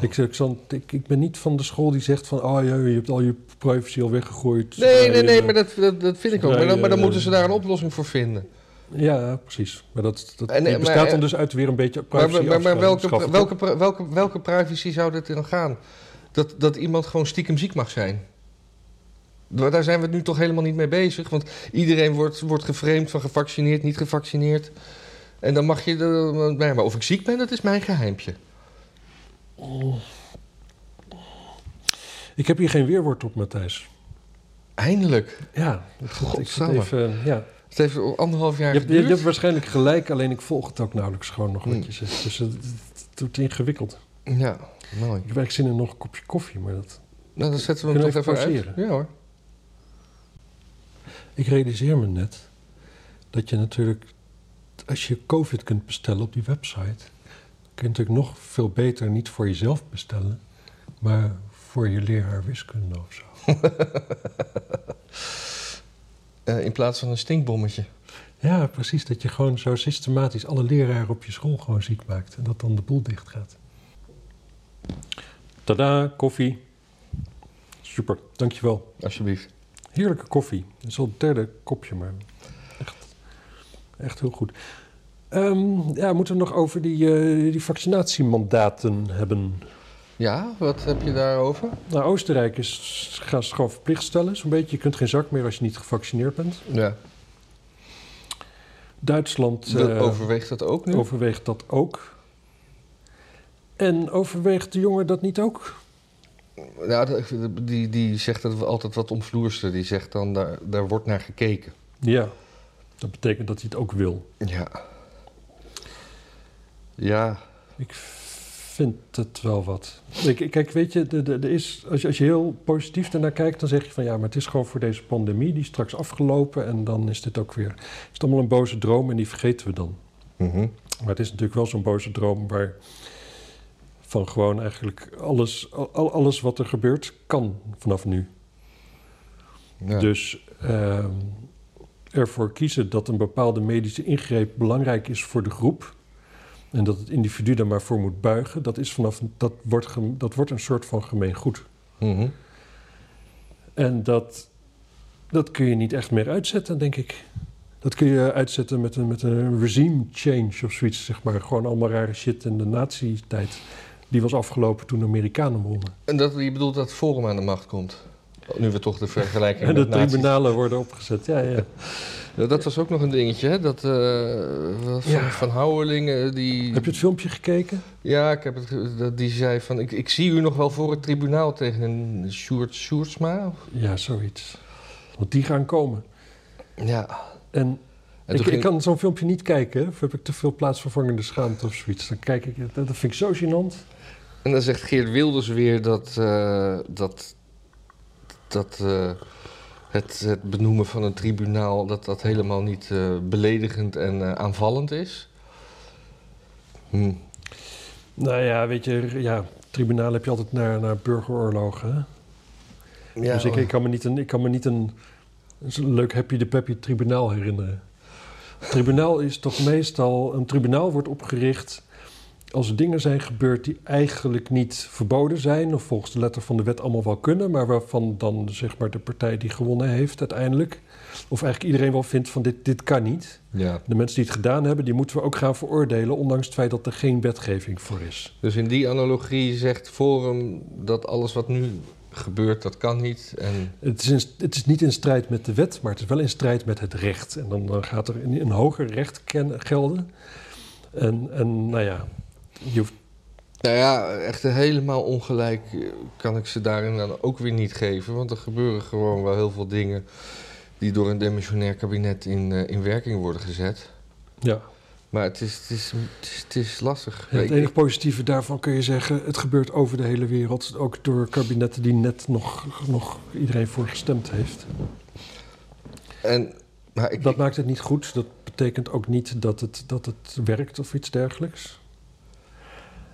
Ik, ik, zal- ik, ik ben niet van de school die zegt van, oh ja, je hebt al je privacy al weggegooid. Nee, nee, nee, maar dat, dat, dat vind ik ook. Maar dan, maar dan moeten ze daar een oplossing voor vinden. Ja, precies. Maar dat, dat En, eh, bestaat maar, dan eh, dus uit weer een beetje privacy maar, maar welke, welke, welke, welke privacy zou dit dan gaan? Dat, dat iemand gewoon stiekem ziek mag zijn. Daar zijn we nu toch helemaal niet mee bezig. Want iedereen wordt, wordt geframed van gevaccineerd, niet gevaccineerd. En dan mag je... de- nee, maar of ik ziek ben, dat is mijn geheimpje. Ik heb hier geen weerwoord op, Matthijs. Eindelijk. Ja, ik zit Godsamme. even... Ja. Het heeft anderhalf jaar Je, hebt, je, hebt waarschijnlijk gelijk, alleen ik volg het ook nauwelijks gewoon nog wat Hmm. je zegt. Dus het, het, het wordt ingewikkeld. Ja, mooi. Ik heb eigenlijk zin in nog een kopje koffie, maar dat... Nou, dan zetten we hem toch even uit. Ja hoor. Ik realiseer me net dat je natuurlijk, als je COVID kunt bestellen op die website, kun je natuurlijk nog veel beter niet voor jezelf bestellen, maar voor je leraar wiskunde of zo. Eh, in plaats van een stinkbommetje. Ja, precies. Dat je gewoon zo systematisch alle leraren op je school gewoon ziek maakt en dat dan de boel dicht gaat. Tada, koffie. Super, dankjewel. Alsjeblieft. Heerlijke koffie. Het is al het derde kopje, maar echt, echt heel goed. Ehm, ja, moeten we nog over die, eh, die vaccinatiemandaten hebben? Ja, wat heb je daarover? Nou, Oostenrijk is, gaat het gewoon verplicht stellen, zo'n beetje. Je kunt geen zak meer als je niet gevaccineerd bent. Ja. Duitsland eh, overweegt dat ook nu? overweegt dat ook. En overweegt de jongen dat niet ook? Ja, de- die, die zegt dat we altijd wat omvloerster. Die zegt dan, daar, daar wordt naar gekeken. Ja, dat betekent dat hij het ook wil. Ja. Ja. Ik vind het wel wat. Ik, kijk, weet je, de, de, er is, als, je, als je heel positief ernaar kijkt, dan zeg je van ja, maar het is gewoon voor deze pandemie, die is straks afgelopen en dan is dit ook weer. Is het allemaal een boze droom en die vergeten we dan. Mhm. Maar het is natuurlijk wel zo'n boze droom waar van gewoon eigenlijk alles, al, alles wat er gebeurt, kan vanaf nu. ja. Dus ehm, ervoor kiezen dat een bepaalde medische ingreep belangrijk is voor de groep. En dat het individu daar maar voor moet buigen, dat, is vanaf, dat, wordt, dat wordt een soort van gemeen goed. Mhm. En dat, dat kun je niet echt meer uitzetten, denk ik. Dat kun je uitzetten met een, met een regime change of zoiets, zeg maar. Gewoon allemaal rare shit in de nazi-tijd. Die was afgelopen toen de Amerikanen wonnen. En dat, je bedoelt dat Forum aan de macht komt? Nu we toch de vergelijking En de tribunalen worden opgezet. Ja, ja. Ja, dat was ook nog een dingetje, hè? Dat eh, van, Ja. van Houwelingen, die... Heb je het filmpje gekeken? Ja, ik heb het, die zei van... Ik, ik zie u nog wel voor het tribunaal tegen een Sjoerd Sjoerdsma. Ja, zoiets. Want die gaan komen. Ja. En, En ik, kan zo'n filmpje niet kijken. Of heb ik te veel plaatsvervangende schaamte of zoiets. Dan kijk ik, dat, dat vind ik zo gênant. En dan zegt Geert Wilders weer dat, eh, dat, dat eh, het, het benoemen van een tribunaal dat dat helemaal niet eh, beledigend en eh, aanvallend is. Hm. Nou ja, weet je, ja, tribunaal heb je altijd naar, naar burgeroorlogen. Hè? Ja, dus ik, ik kan me niet een, ik kan me niet een, een leuk happy de peppy tribunaal herinneren. tribunaal is toch meestal... Een tribunaal wordt opgericht als er dingen zijn gebeurd die eigenlijk niet verboden zijn... of volgens de letter van de wet allemaal wel kunnen... maar waarvan dan zeg maar de partij die gewonnen heeft uiteindelijk... of eigenlijk iedereen wel vindt van dit, dit kan niet. ja. De mensen die het gedaan hebben, die moeten we ook gaan veroordelen... ondanks het feit dat er geen wetgeving voor is. Dus in die analogie zegt Forum dat alles wat nu gebeurt, dat kan niet. En... Het, is in, het is niet in strijd met de wet, maar het is wel in strijd met het recht. En dan, dan gaat er een, een hoger recht gelden. En, en nou ja, je hoeft nou ja, echt helemaal ongelijk kan ik ze daarin dan ook weer niet geven. Want er gebeuren gewoon wel heel veel dingen die door een demissionair kabinet in, uh, in werking worden gezet. Ja. Maar het is, het is, het is, lastig. het enige positieve daarvan kun je zeggen... het gebeurt over de hele wereld. Ook door kabinetten die net nog, nog iedereen voor gestemd heeft. En, maar ik, dat maakt het niet goed. Dat betekent ook niet dat het, dat het werkt of iets dergelijks.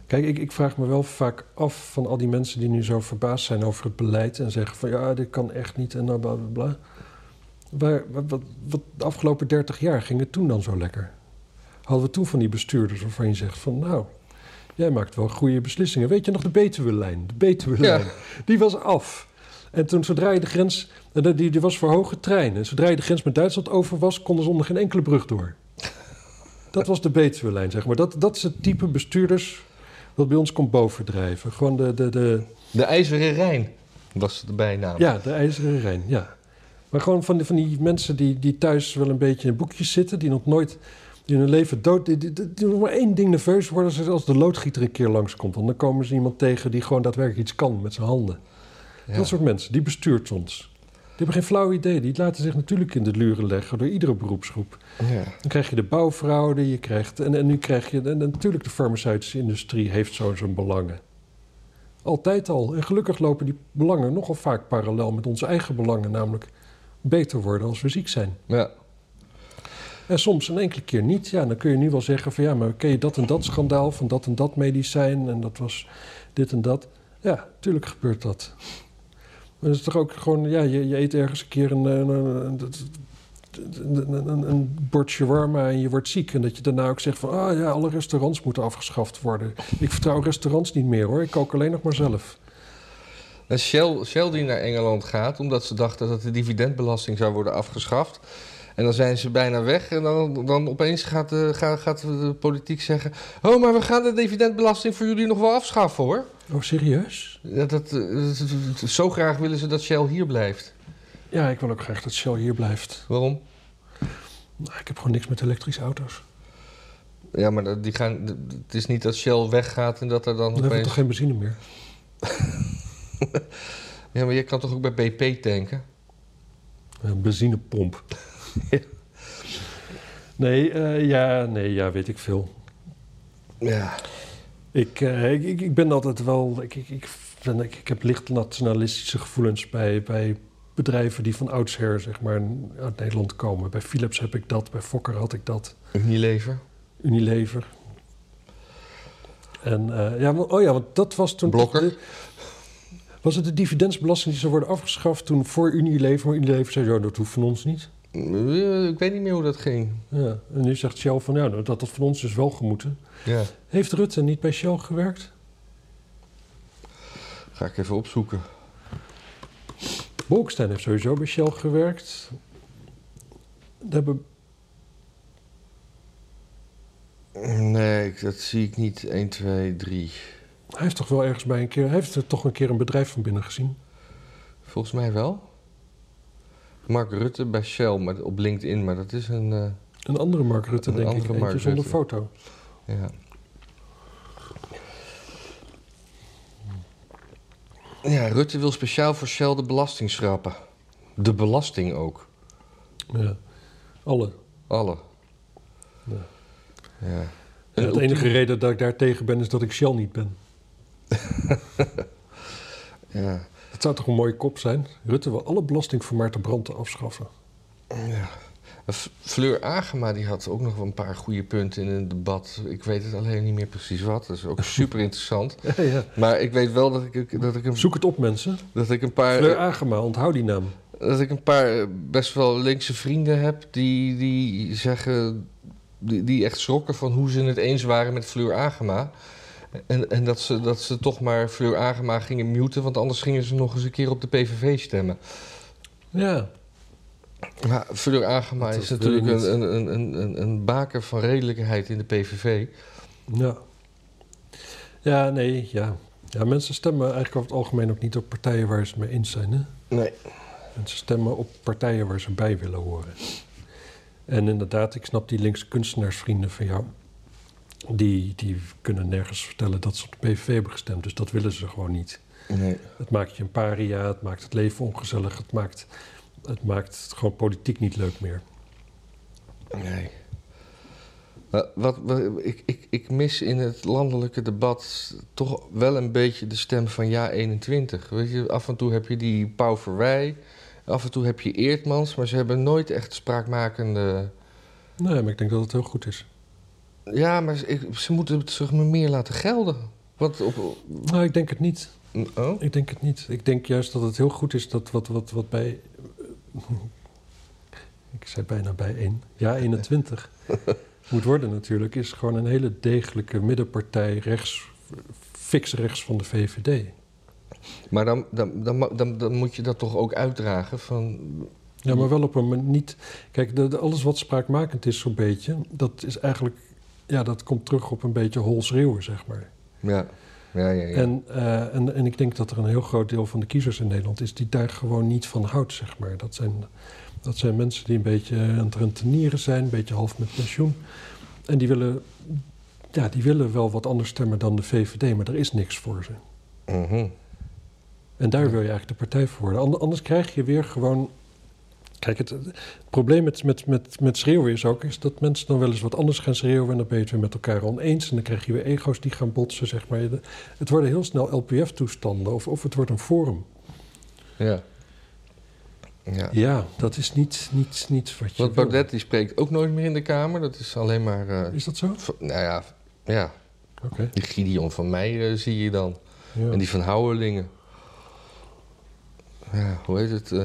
Kijk, ik, ik, vraag me wel vaak af van al die mensen die nu zo verbaasd zijn over het beleid en zeggen van ja, dit kan echt niet en bla bla bla. Waar, wat, wat, de afgelopen 30 jaar ging het toen dan zo lekker? Hadden we toen van die bestuurders waarvan je zegt van nou, jij maakt wel goede beslissingen. Weet je nog de Betuwe-lijn? De Betuwe-lijn, die was af. En toen zodra je de grens, die, die was voor hoge treinen. Zodra je de grens met Duitsland over was, konden ze onder geen enkele brug door. Dat was de Betuwe-lijn, zeg maar. Dat, dat is het type bestuurders wat bij ons komt bovendrijven. Gewoon de... De, de... de IJzeren Rijn was de bijnaam. Ja, de IJzeren Rijn, ja. Maar gewoon van die, van die mensen die, die thuis wel een beetje in boekjes zitten... die nog nooit die in hun leven dood... Die, die, die, die maar één ding nerveus worden als de loodgieter een keer langskomt. Want dan komen ze iemand tegen die gewoon daadwerkelijk iets kan met zijn handen. Dat soort mensen, die bestuurt ons. Die hebben geen flauw idee. Die laten zich natuurlijk in de luren leggen door iedere beroepsgroep. Ja. Dan krijg je de bouwfraude, je krijgt, en, en nu krijg je... En, natuurlijk de farmaceutische industrie heeft zo zijn belangen. Altijd al. En gelukkig lopen die belangen nogal vaak parallel met onze eigen belangen. Namelijk beter worden als we ziek zijn. Ja. En soms een enkele keer niet. Ja, dan kun je nu wel zeggen van ja, maar ken je dat en dat schandaal van dat en dat medicijn en dat was dit en dat. Ja, natuurlijk gebeurt dat. Maar het is toch ook gewoon, ja, je, je eet ergens een keer een, een, een, een, een shawarma en je wordt ziek. En dat je daarna ook zegt van, ah ja, alle restaurants moeten afgeschaft worden. Ik vertrouw restaurants niet meer hoor, ik kook alleen nog maar zelf. En Shell, Shell die naar Engeland gaat, omdat ze dachten dat de dividendbelasting zou worden afgeschaft. En dan zijn ze bijna weg. En dan, dan opeens gaat de, gaat, gaat de politiek zeggen: Oh, maar we gaan de dividendbelasting voor jullie nog wel afschaffen hoor. Oh, serieus? Ja, dat, zo graag willen ze dat Shell hier blijft. Ja, ik wil ook graag dat Shell hier blijft. Waarom? Nou, ik heb gewoon niks met elektrische auto's. Ja, maar die gaan, het is niet dat Shell weggaat en dat er dan. Dan opeens... hebben we toch geen benzine meer? ja, maar je kan toch ook bij BP tanken? Een benzinepomp. nee, uh, ja, nee, ja, weet ik veel. Ja. Ik, uh, ik, ik, ben altijd wel. Ik, ik, ik, ben, ik, ik heb licht nationalistische gevoelens bij, bij bedrijven die van oudsher zeg maar, uit Nederland komen. Bij Philips heb ik dat, bij Fokker had ik dat. Unilever? Unilever. En uh, ja, oh ja, want dat was toen. Blokker? was het de dividendsbelasting die zou worden afgeschaft toen voor Unilever? Maar Unilever zei: ja, dat hoeft van ons niet. Eh, ik weet niet meer hoe dat ging. Ja, en nu zegt Shell van, ja, dat dat van ons dus wel gemoeten. Ja. Heeft Rutte niet bij Shell gewerkt? Ga ik even opzoeken. Bolkestein heeft sowieso bij Shell gewerkt. Dat hebben... Nee, dat zie ik niet 1, 2, 3. Hij heeft toch wel ergens bij een keer... Hij heeft er toch een keer een bedrijf van binnen gezien? Volgens mij wel. Mark Rutte bij Shell maar op LinkedIn, maar dat is een... Uh, een andere Mark Rutte, denk ik. Mark Eentje zonder foto. Ja. Ja, Rutte wil speciaal voor Shell de belasting schrappen. De belasting ook. Ja, alle. Alle. Ja. ja. En de enige reden dat ik daar tegen ben, is dat ik Shell niet ben. ja. Het zou toch een mooie kop zijn? Rutte wil alle belasting voor Maarten Brand afschaffen. Ja. Fleur Agema die had ook nog een paar goede punten in een debat. Ik weet het alleen niet meer precies wat. Dat is ook super interessant. Ja, ja. Maar ik weet wel dat ik, dat ik een... Zoek het op, mensen. Dat ik een paar... Fleur Agema, onthoud die naam. Dat ik een paar best wel linkse vrienden heb die, die zeggen... Die, die echt schrokken van hoe ze het eens waren met Fleur Agema. En, en dat, ze, dat ze toch maar Fleur Agema gingen muten... want anders gingen ze nog eens een keer op de PVV stemmen. Ja, maar Fleur Agema is natuurlijk een, een, een, een, een baker van redelijkheid in de PVV. Ja. Ja, nee, ja. Ja, mensen stemmen eigenlijk over het algemeen ook niet op partijen waar ze mee eens zijn. Hè? Nee. Mensen stemmen op partijen waar ze bij willen horen. En inderdaad, ik snap die linkse kunstenaarsvrienden van jou. Die, die kunnen nergens vertellen dat ze op de PVV hebben gestemd. Dus dat willen ze gewoon niet. Nee. Het maakt je een paria, het maakt het leven ongezellig. Het maakt, het maakt gewoon politiek niet leuk meer. Nee. Wat, wat, ik, ik, ik mis in het landelijke debat toch wel een beetje de stem van ja 21. Weet je, af en toe heb je die Pauw Verwij, af en toe heb je Eertmans, maar ze hebben nooit echt spraakmakende. Nee, maar ik denk dat het heel goed is. Ja, maar ze, ik- ze moeten het zich maar meer laten gelden. Wat op. Nou, ik denk het niet. Oh? Ik denk het niet. Ik denk juist dat het heel goed is dat wat, wat, wat bij. Ik zei bijna bij één. Ja, 21. moet worden natuurlijk, is gewoon een hele degelijke middenpartij rechts, fix rechts van de VVD. Maar dan, dan, dan, dan, dan moet je dat toch ook uitdragen van. Ja, maar wel op een manier niet. Kijk, de, de- alles wat spraakmakend is, zo'n beetje, dat is eigenlijk. Ja, dat komt terug op een beetje hol schreeuwen, zeg maar. Ja, ja, ja. ja. En, eh, en, en ik denk dat er een heel groot deel van de kiezers in Nederland is die daar gewoon niet van houdt, zeg maar. Dat zijn, dat zijn mensen die een beetje aan het rentenieren zijn, een beetje half met pensioen. En die willen, ja, die willen wel wat anders stemmen dan de VVD, maar er is niks voor ze. Mhm. En daar wil je eigenlijk de partij voor worden. Ander- Anders krijg je weer gewoon. Kijk, het, het probleem met, met, met, met schreeuwen is ook is dat mensen dan wel eens wat anders gaan schreeuwen. En dan ben je het weer met elkaar oneens. En dan krijg je weer ego's die gaan botsen, zeg maar. Het worden heel snel LPF-toestanden of, of het wordt een forum. Ja. Ja. Ja, dat is niet, niet, niet wat je. Want. Baudet die spreekt ook nooit meer in de Kamer. Dat is alleen maar. eh, Is dat zo? v- nou ja, ja, Oké. die Gideon van mij eh, zie je dan. Ja. En die van Houwelingen. Ja, hoe heet het? eh,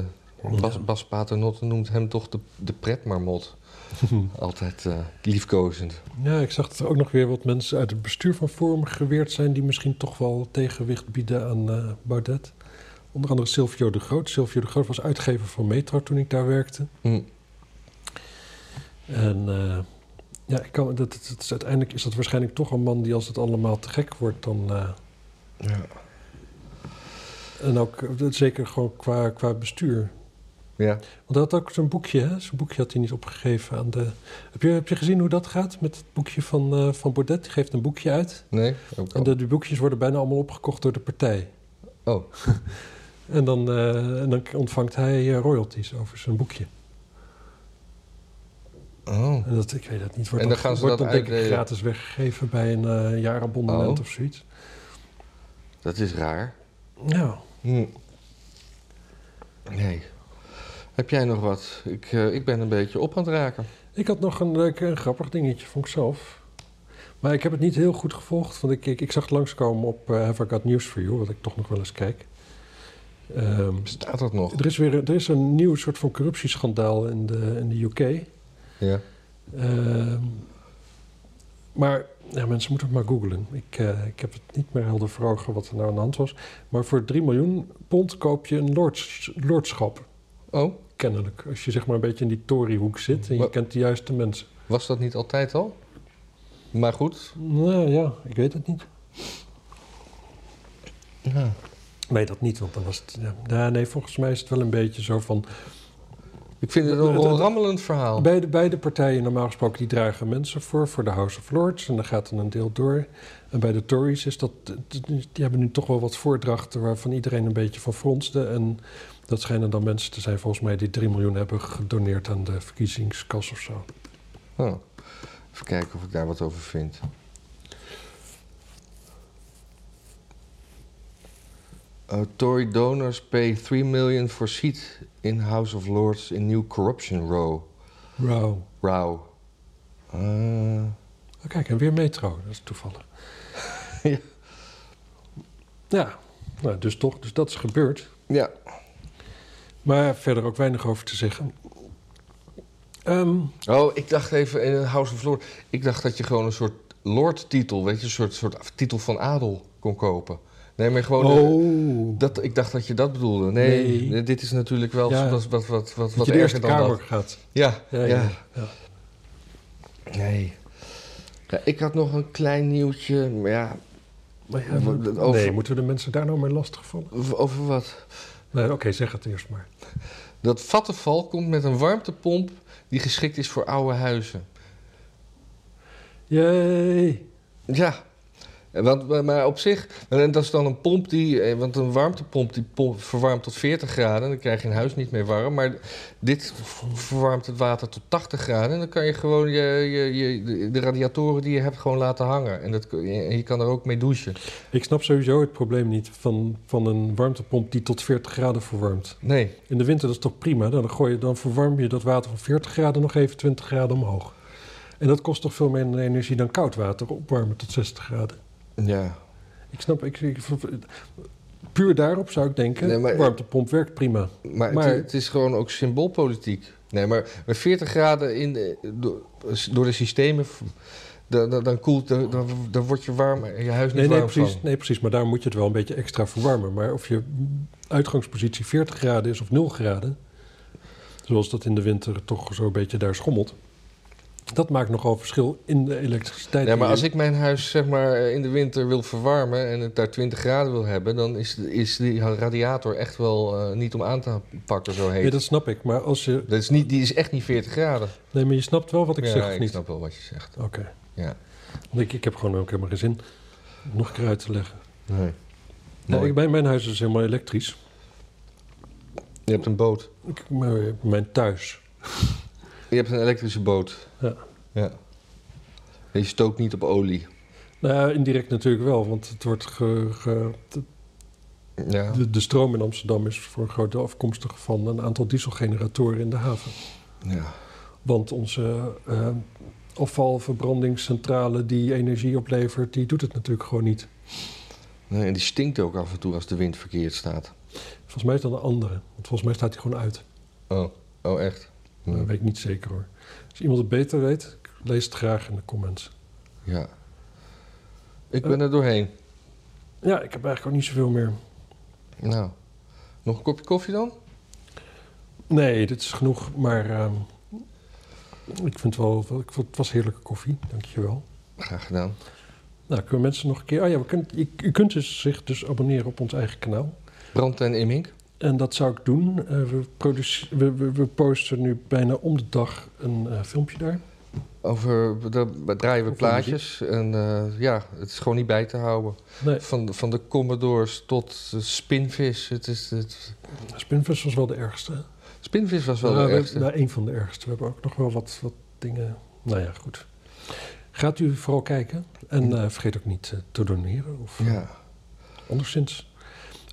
Bas. Bas Paternotte noemt hem toch de, de pretmarmot. Altijd eh, liefkozend. Ja, ik zag dat er ook nog weer wat mensen uit het bestuur van Forum geweerd zijn... die misschien toch wel tegenwicht bieden aan eh, Baudet. Onder andere Silvio de Groot. Silvio de Groot was uitgever van Metro toen ik daar werkte. Hm. En eh, ja, ik kan, dat, dat, dat is, uiteindelijk is dat waarschijnlijk toch een man die als het allemaal te gek wordt... dan Ja. en ook zeker gewoon qua, qua bestuur. Ja. Want hij had ook zo'n boekje, hè? Zo'n boekje had hij niet opgegeven aan de... Heb je, heb je gezien hoe dat gaat met het boekje van, eh, van Baudet? Die geeft een boekje uit. Nee? Ook En al. de, die boekjes worden bijna allemaal opgekocht door de partij. Oh, En dan, eh, en dan ontvangt hij eh, royalties over zijn boekje. oh. En dat, ik weet het niet. Wordt En dan dan, gaan ze wordt dat dan denk ik gratis weggegeven bij een eh jaarabonnement Oh. of zoiets. dat is raar. Ja. Hm. Nee. Heb jij nog wat? Ik, eh, ik ben een beetje op aan het raken. Ik had nog een leuk en grappig dingetje, vond ik zelf. Maar ik heb het niet heel goed gevolgd. Want ik, ik, ik zag het langskomen op eh Have I Got News For You, wat ik toch nog wel eens kijk. Ehm, Bestaat dat nog? er, is weer, er is een nieuw soort van corruptieschandaal in de, in de UK. Ja. Ehm, maar ja, mensen moeten het maar googlen. Ik, eh, ik heb het niet meer helder voor ogen wat er nou aan de hand was. Maar voor 3 miljoen pond koop je een lords, lordschap. Oh, Kennelijk. Als je zeg maar een beetje in die Toryhoek zit en je kent de juiste mensen. was dat niet altijd al? Maar goed. Nou ja, ik weet het niet. Ja. Nee, dat niet, want dan was het... Ja, nee, volgens mij is het wel een beetje zo van... Ik vind het een rammelend verhaal. Beide, beide partijen normaal gesproken die dragen mensen voor, voor de House of Lords. En dan gaat er een deel door. En bij de Tories is dat... Die hebben nu toch wel wat voordrachten waarvan iedereen een beetje van fronste. En dat schijnen dan mensen te zijn volgens mij die 3 miljoen hebben gedoneerd aan de verkiezingskas of zo. Oh. Even kijken of ik daar wat over vind. Uh, Tory donors pay 3 million for seat in House of Lords in new corruption row. Wow. Row. Uh, Oh, kijk, en weer metro. Dat is toevallig. Ja. Ja, nou, dus toch. Dus dat is gebeurd. ja. Maar verder ook weinig over te zeggen. Ehm, Oh, ik dacht even in House of Lords. Ik dacht dat je gewoon een soort lord-titel, weet je, een soort, soort titel van adel kon kopen. Nee, maar gewoon. eh, oh, Dat, ik dacht dat je dat bedoelde. Nee, dit is natuurlijk wel Ja. wat, wat, wat, wat, je de Eerste erger dan Kamer dat. gaat. Ja, Ja, ja. ja. Nee. Ik had nog een klein nieuwtje, maar ja, Maar Over- Nee, moeten we de mensen daar nou mee lastigvallen? Over wat? Nee, Oké, zeg het eerst maar. Dat Vattenfall komt met een warmtepomp die geschikt is voor oude huizen. Jee. Ja, want, maar op zich, en dat is dan een pomp die, eh, want een warmtepomp die pomp verwarmt tot 40 graden, dan krijg je een huis niet meer warm. Maar dit verwarmt het water tot 80 graden en dan kan je gewoon je, je, je, de radiatoren die je hebt gewoon laten hangen. En, dat, je kan er ook mee douchen. Ik snap sowieso het probleem niet van, van een warmtepomp die tot 40 graden verwarmt. Nee, In de winter dat is toch prima? Dan, gooi je, dan verwarm je dat water van 40 graden nog even 20 graden omhoog. En dat kost toch veel meer energie dan koud water opwarmen tot 60 graden. Ja. Ik snap, ik, ik- puur daarop zou ik denken, Nee, maar- warmtepomp werkt prima. Maar, Maar- Het, het is gewoon ook symboolpolitiek. Nee, maar met 40 graden in de, door, door de systemen, dan, dan, koelt, dan, dan, wordt je warm, je huis niet Nee, nee, warm precies, van. nee, precies. Maar daar moet je het wel een beetje extra verwarmen. Maar of je uitgangspositie 40 graden is of 0 graden, zoals dat in de winter toch zo'n beetje daar schommelt, dat maakt nogal verschil in de elektriciteit. Ja, maar als ik mijn huis zeg maar in de winter wil verwarmen en het daar 20 graden wil hebben, dan is, is die radiator echt wel eh, niet om aan te pakken zo heet. Nee, dat snap ik. Maar als je. Dat is niet, die is echt niet 40 graden. Nee, maar je snapt wel wat ik ja, zeg, of ik niet? snap wel wat je zegt. Oké. Ja. Ik, ik heb gewoon ook helemaal geen zin om nog een keer uit te leggen. Nee. Nou, ik, mijn, mijn huis is helemaal elektrisch. Je hebt een boot. Ik, maar mijn thuis. Je hebt een elektrische boot. Ja. ja. En je stookt niet op olie. Nou, indirect natuurlijk wel, want het wordt ge, ge- Ja. de, de stroom in Amsterdam is voor een groot deel afkomstig van een aantal dieselgeneratoren in de haven. ja. Want onze eh, afvalverbrandingscentrale die energie oplevert, die doet het natuurlijk gewoon niet. Nee, en die stinkt ook af en toe als de wind verkeerd staat. Volgens mij is dat een andere. Want volgens mij staat die gewoon uit. Oh, oh echt? Maar dat weet ik niet zeker hoor. Als iemand het beter weet, lees het graag in de comments. Ja. Ik ben er doorheen. Ja, ik heb eigenlijk ook niet zoveel meer. Nou, nog een kopje koffie dan? Nee, dit is genoeg. Maar ehm, ik vind wel, wel- ik vond, het was heerlijke koffie. Dankjewel. Graag gedaan. Nou, kunnen mensen nog een keer... Oh ja, we kunnen, je, je kunt dus zich dus abonneren op ons eigen kanaal. Brand en Immink. En dat zou ik doen. Eh, we, we, we, we posten nu bijna om de dag een eh, filmpje daar. Over, daar draaien we Over plaatjes. En eh, ja, het is gewoon niet bij te houden. Nee, Van, de- van de Commodores tot de Spinvis. Het is, het, Spinvis was wel de ergste. Spinvis was wel Nou, de we- ergste. Nou, een van de ergste. We hebben ook nog wel wat, wat dingen... Nou ja, goed. Gaat u vooral kijken. En vergeet ook niet te doneren. Of Ja. anderszins.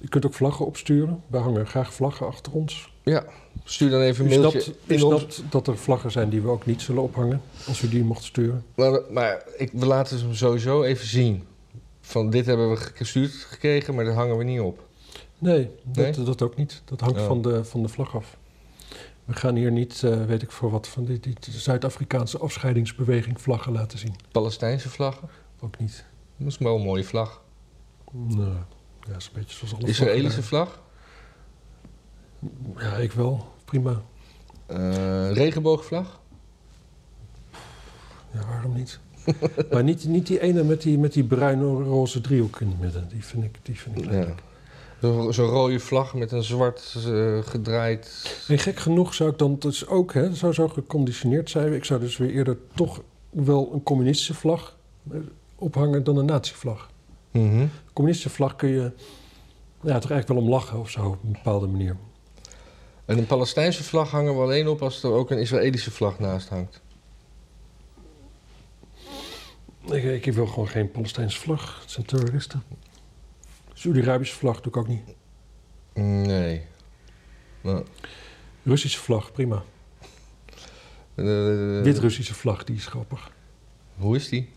U kunt ook vlaggen opsturen. We hangen graag vlaggen achter ons. ja, stuur dan even een mailtje. in ons- snapt dat er vlaggen zijn die we ook niet zullen ophangen. Als u die mocht sturen. Maar, maar ik, we laten ze hem sowieso even zien. Van dit hebben we gestuurd gekregen, maar dat hangen we niet op. Nee, dat, Nee? dat ook niet. Dat hangt Oh. van, de, van de vlag af. We gaan hier niet, eh, weet ik voor wat, van die, die Zuid-Afrikaanse afscheidingsbeweging vlaggen laten zien. Palestijnse vlaggen. Ook niet. Dat is wel een mooie vlag. Nou, ja, is een beetje zoals alle Israëlische vlag. Ja, ik wel. Prima. Eh, regenboogvlag. Ja, waarom niet? maar niet, niet die ene met die, met die bruin-roze driehoek in het midden. Die vind ik, die vind ik leuk. Ja. Zo'n zo rode vlag met een zwart eh, gedraaid. En gek genoeg zou ik dan dus ook, hè, zou zo geconditioneerd zijn. Ik zou dus weer eerder toch wel een communistische vlag eh, ophangen dan een nazi-vlag. Een communistische vlag kun je ja, toch eigenlijk wel om lachen of zo, op een bepaalde manier. En een Palestijnse vlag hangen we alleen op als er ook een Israëlische vlag naast hangt. Ik, ik wil gewoon geen Palestijnse vlag. Het zijn terroristen. Saudi-Arabische vlag doe ik ook niet. Nee. Nou, Russische vlag, prima. eh, Wit-Russische vlag, die is grappig. Hoe is die?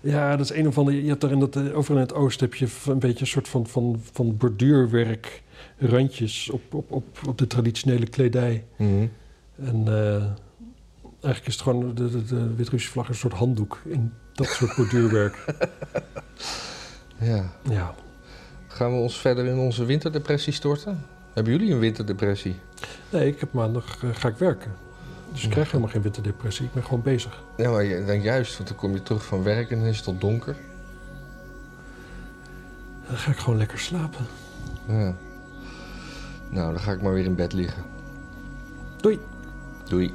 Ja, dat is een of andere. Je hebt daar in dat, eh, overal in het oosten heb je een beetje een soort van, van, van borduurwerk, randjes op, op, op, op de traditionele kledij. Mhm. En eh, eigenlijk is het gewoon de, de, de Wit-Russische vlag een soort handdoek in dat soort borduurwerk. Ja. ja. Gaan we ons verder in onze winterdepressie storten? Hebben jullie een winterdepressie? Nee, ik heb maandag eh, ga ik werken. Dus ik krijg helemaal geen winterdepressie. Ik ben gewoon bezig. Ja, maar je- dan juist, want dan kom je terug van werk en dan is het al donker. Dan ga ik gewoon lekker slapen. Ja. Nou, dan ga ik maar weer in bed liggen. Doei. Doei.